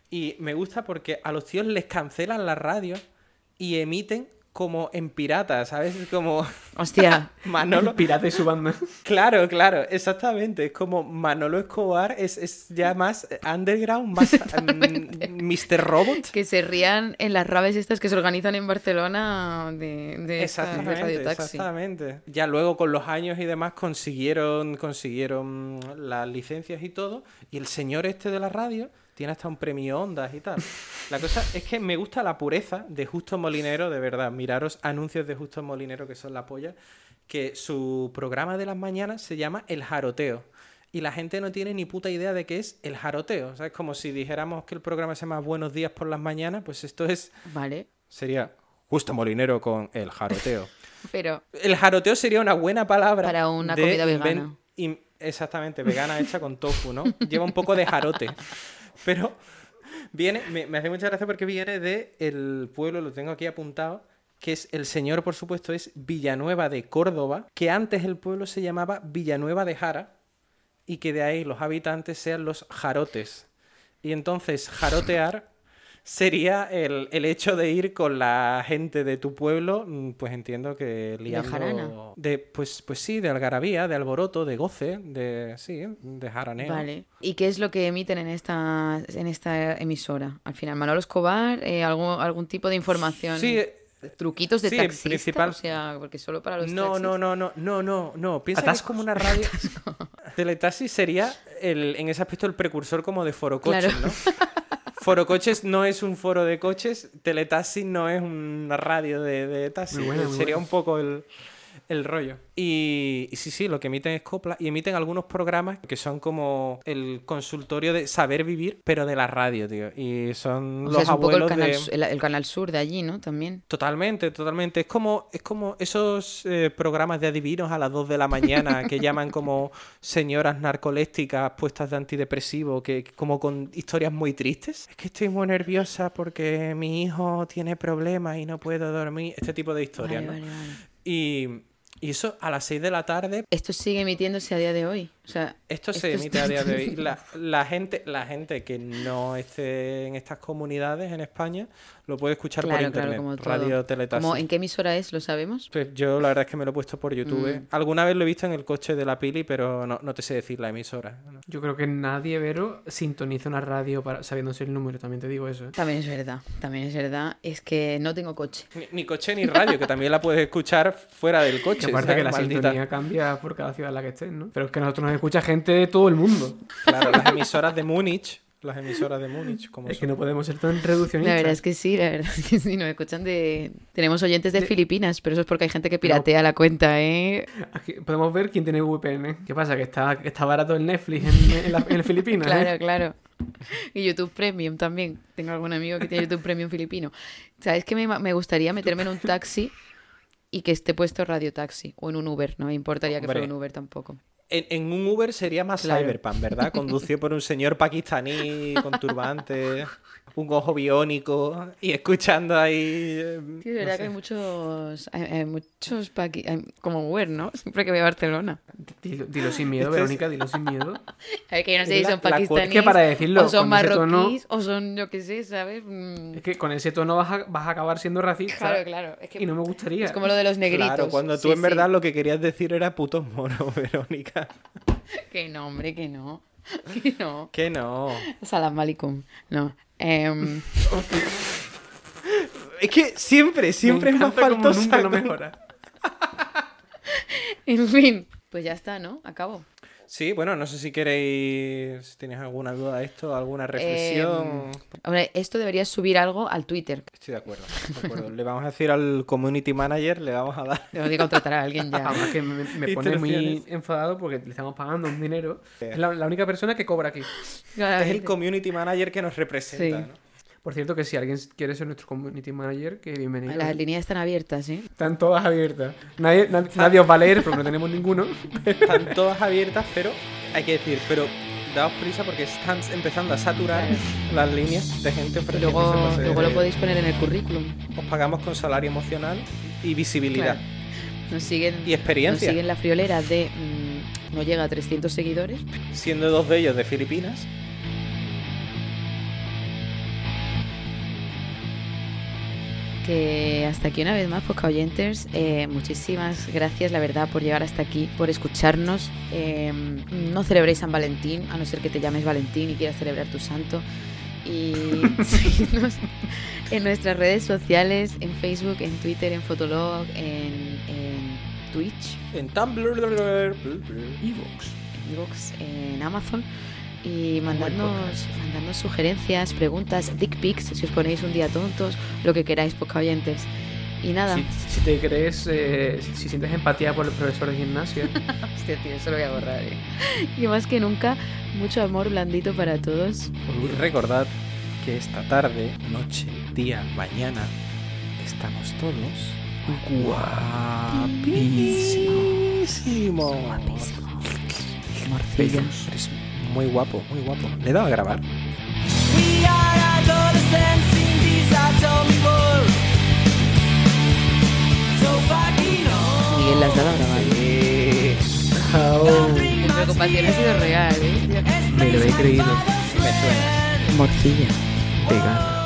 Y me gusta porque a los tíos les cancelan la radio y emiten como en pirata, ¿sabes? Como [LAUGHS] Hostia, Manolo. Pirata y su banda. Claro, claro, exactamente. Es como Manolo Escobar es, es ya más underground, más [LAUGHS] mm, Mr. Robot. que se rían en las raves estas que se organizan en Barcelona de, de, esta- de Exactamente, Radio Taxi. exactamente. Ya luego con los años y demás consiguieron, consiguieron las licencias y todo. Y el señor este de la radio tiene hasta un premio Ondas y tal. La cosa es que me gusta la pureza de Justo Molinero, de verdad. Miraros anuncios de Justo Molinero que son la polla. Que su programa de las mañanas se llama El Jaroteo. Y la gente no tiene ni puta idea de qué es el jaroteo. O sea, es como si dijéramos que el programa se llama Buenos días por las mañanas, pues esto es Vale, sería Justo Molinero con el jaroteo. [LAUGHS] pero El jaroteo sería una buena palabra Para una comida vegana. exactamente, vegana hecha con tofu, ¿no? Lleva un poco de jarote. [LAUGHS] Pero viene, me, hace mucha gracia porque viene de el pueblo, lo tengo aquí apuntado, que es el señor, por supuesto, es Villanueva de Córdoba, que antes el pueblo se llamaba Villanueva de Jara y que de ahí los habitantes sean los jarotes. Y entonces jarotear sería el, el hecho de ir con la gente de tu pueblo, mm, pues entiendo que liando... jarana. De, pues, pues sí, de algarabía, de alboroto, de goce, de... sí, de jaraneo. Vale. ¿Y qué es lo que emiten en esta, en esta emisora? Al final, Manolo Escobar, eh, algún, algún tipo de información. Sí, Truquitos de sí, taxista, principal- o sea, porque solo para los No, taxis. no, no, no, no, no, no. Piensa que es Atascos. como una radio. [LAUGHS] Teletaxi sería el, en ese aspecto el precursor como de foro coches, Claro. ¿no? [LAUGHS] Foro coches no es un foro de coches, Teletaxi no es una radio de, de taxi. Sería un poco el, el rollo. Y, y sí, sí, lo que emiten es copla y emiten algunos programas que son como el consultorio de saber vivir, pero de la radio, tío. Y son O los sea, es un poco el abuelos canal, de... el, el canal sur de allí, ¿no? También. Totalmente, totalmente. Es como, es como esos eh, programas de adivinos a las 2 de la mañana que [LAUGHS] llaman como señoras narcolépticas puestas de antidepresivo, que que como con historias muy tristes. Es que estoy muy nerviosa porque mi hijo tiene problemas y no puedo dormir. Este tipo de historias, Vale, ¿no? vale, vale. Y, y eso a las 6 de la tarde Esto sigue emitiéndose a día de hoy. O sea, esto se emite a día de hoy. La, la gente, la gente que no esté en estas comunidades en España lo puede escuchar por internet. claro, como. Radio Teletaxi. Como, ¿En qué emisora es? ¿Lo sabemos? Pues yo la verdad es que me lo he puesto por YouTube. Mm. Alguna vez lo he visto en el coche de la Pili, pero no, no te sé decir la emisora. ¿no? Yo creo que nadie, Vero, sintoniza una radio para, sabiéndose el número, también te digo eso. ¿eh? También es verdad, también es verdad. Es que no tengo coche. Ni, ni coche ni radio, que también la puedes escuchar fuera del coche. Que aparte ¿sabes? que la Maldita. sintonía cambia por cada ciudad en la que estés, ¿no? Pero es que nosotros nos escucha gente de todo el mundo. Claro, las emisoras de Múnich. Las emisoras de Múnich, como Es que no podemos ser tan reduccionistas. La verdad es que sí, la verdad es que sí, nos escuchan de... Tenemos oyentes de Filipinas, pero eso es porque hay gente que piratea la cuenta, ¿eh? Aquí podemos ver quién tiene VPN. ¿Qué pasa? Que está, que está barato el Netflix en, [LAUGHS] en, la- en Filipinas. ¿eh? Claro, claro. Y YouTube Premium también. Tengo algún amigo que tiene YouTube Premium filipino. ¿Sabes que me, me gustaría meterme en un taxi y que esté puesto Radio Taxi? O en un Uber, no me importaría que fuera un Uber tampoco. En, en un Uber sería más Claro. cyberpunk, ¿verdad? Conducido por un señor pakistaní con turbante. [LAUGHS] un ojo biónico y escuchando ahí. eh, Sí, es verdad no que sé. hay muchos, hay, hay muchos paqui, hay- como Uber, ¿no? Siempre que voy a Barcelona. Dilo, dilo sin miedo, Verónica, dilo sin miedo. [LAUGHS] A ver, que yo no sé si son la cu- es que pakistaníes, para decirlo o son tono- marroquíes, o son, yo qué sé, ¿sabes? Mm, Es que con ese tono vas a, vas a acabar siendo racista. Claro, claro. Es, que Y no me gustaría. es como lo de los negritos. Claro, cuando tú Sí, en sí. verdad lo que querías decir era putos monos, [LAUGHS] Verónica. Que no, hombre, que no. Que [LAUGHS] no. Que no. Salam alaikum. No. Em, [LAUGHS] Es que siempre, siempre es más faltosa. nunca lo mejora. [LAUGHS] en fin. Pues ya está, ¿no? Acabo. Sí, bueno, no sé si queréis, si tenéis alguna duda de esto, alguna reflexión. Hombre, esto debería subir algo al Twitter. Estoy de acuerdo, de acuerdo. Le vamos a decir al community manager, le vamos a dar. Tengo que contratar a alguien ya. [LAUGHS] Además que me, me pone muy enfadado porque le estamos pagando un dinero. Es la, la única persona que cobra aquí. Es el community manager que nos representa. Sí. ¿no? Por cierto, que si alguien quiere ser nuestro community manager, que bienvenido. Las líneas están abiertas, ¿eh? Están todas abiertas. Nadie, na- nadie os va a leer porque no tenemos ninguno. Están todas abiertas, pero hay que decir, pero daos prisa porque están empezando a saturar Claro. las líneas de gente luego, luego lo podéis poner en el currículum. Os pagamos con salario emocional y visibilidad. Claro. Nos siguen, Y experiencia. Nos siguen la friolera de mm, no llega a 300 seguidores. Siendo dos de ellos de Filipinas. Que hasta aquí una vez más, Poca Oyenters. Eh, muchísimas gracias, la verdad, por llegar hasta aquí, por escucharnos. Eh, no celebréis San Valentín, a no ser que te llames Valentín y quieras celebrar tu santo. Y [LAUGHS] seguidnos en nuestras redes sociales, en Facebook, en Twitter, en Fotolog, en, en Twitch, En Tumblr. Evox. en Evox, en Amazon. Y mandadnos, mandadnos sugerencias, preguntas, dick pics, si os ponéis un día tontos, lo que queráis, Poca Oyentes. Y nada. Si, si te crees, eh, si, si sientes empatía por el profesor de gimnasia, [LAUGHS] Hostia, tío, eso lo voy a borrar, eh. Y más que nunca, mucho amor blandito para todos. Y recordad que esta tarde, noche, día, mañana, estamos todos guapísimos. Morcilla. Eres muy guapo, muy guapo. Le he dado a grabar. We are adolescents in this atomic world. So fucking old. Miguel, las dado a grabar. Mi preocupación ha sido real, eh. me lo he creído. Me suena. Morcilla. Vegano.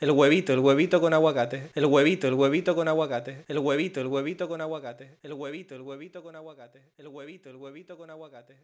El huevito, el huevito con aguacate. El huevito, el huevito con aguacate. El huevito, el huevito con aguacate. El huevito, el huevito con aguacate. El huevito, el huevito con aguacate.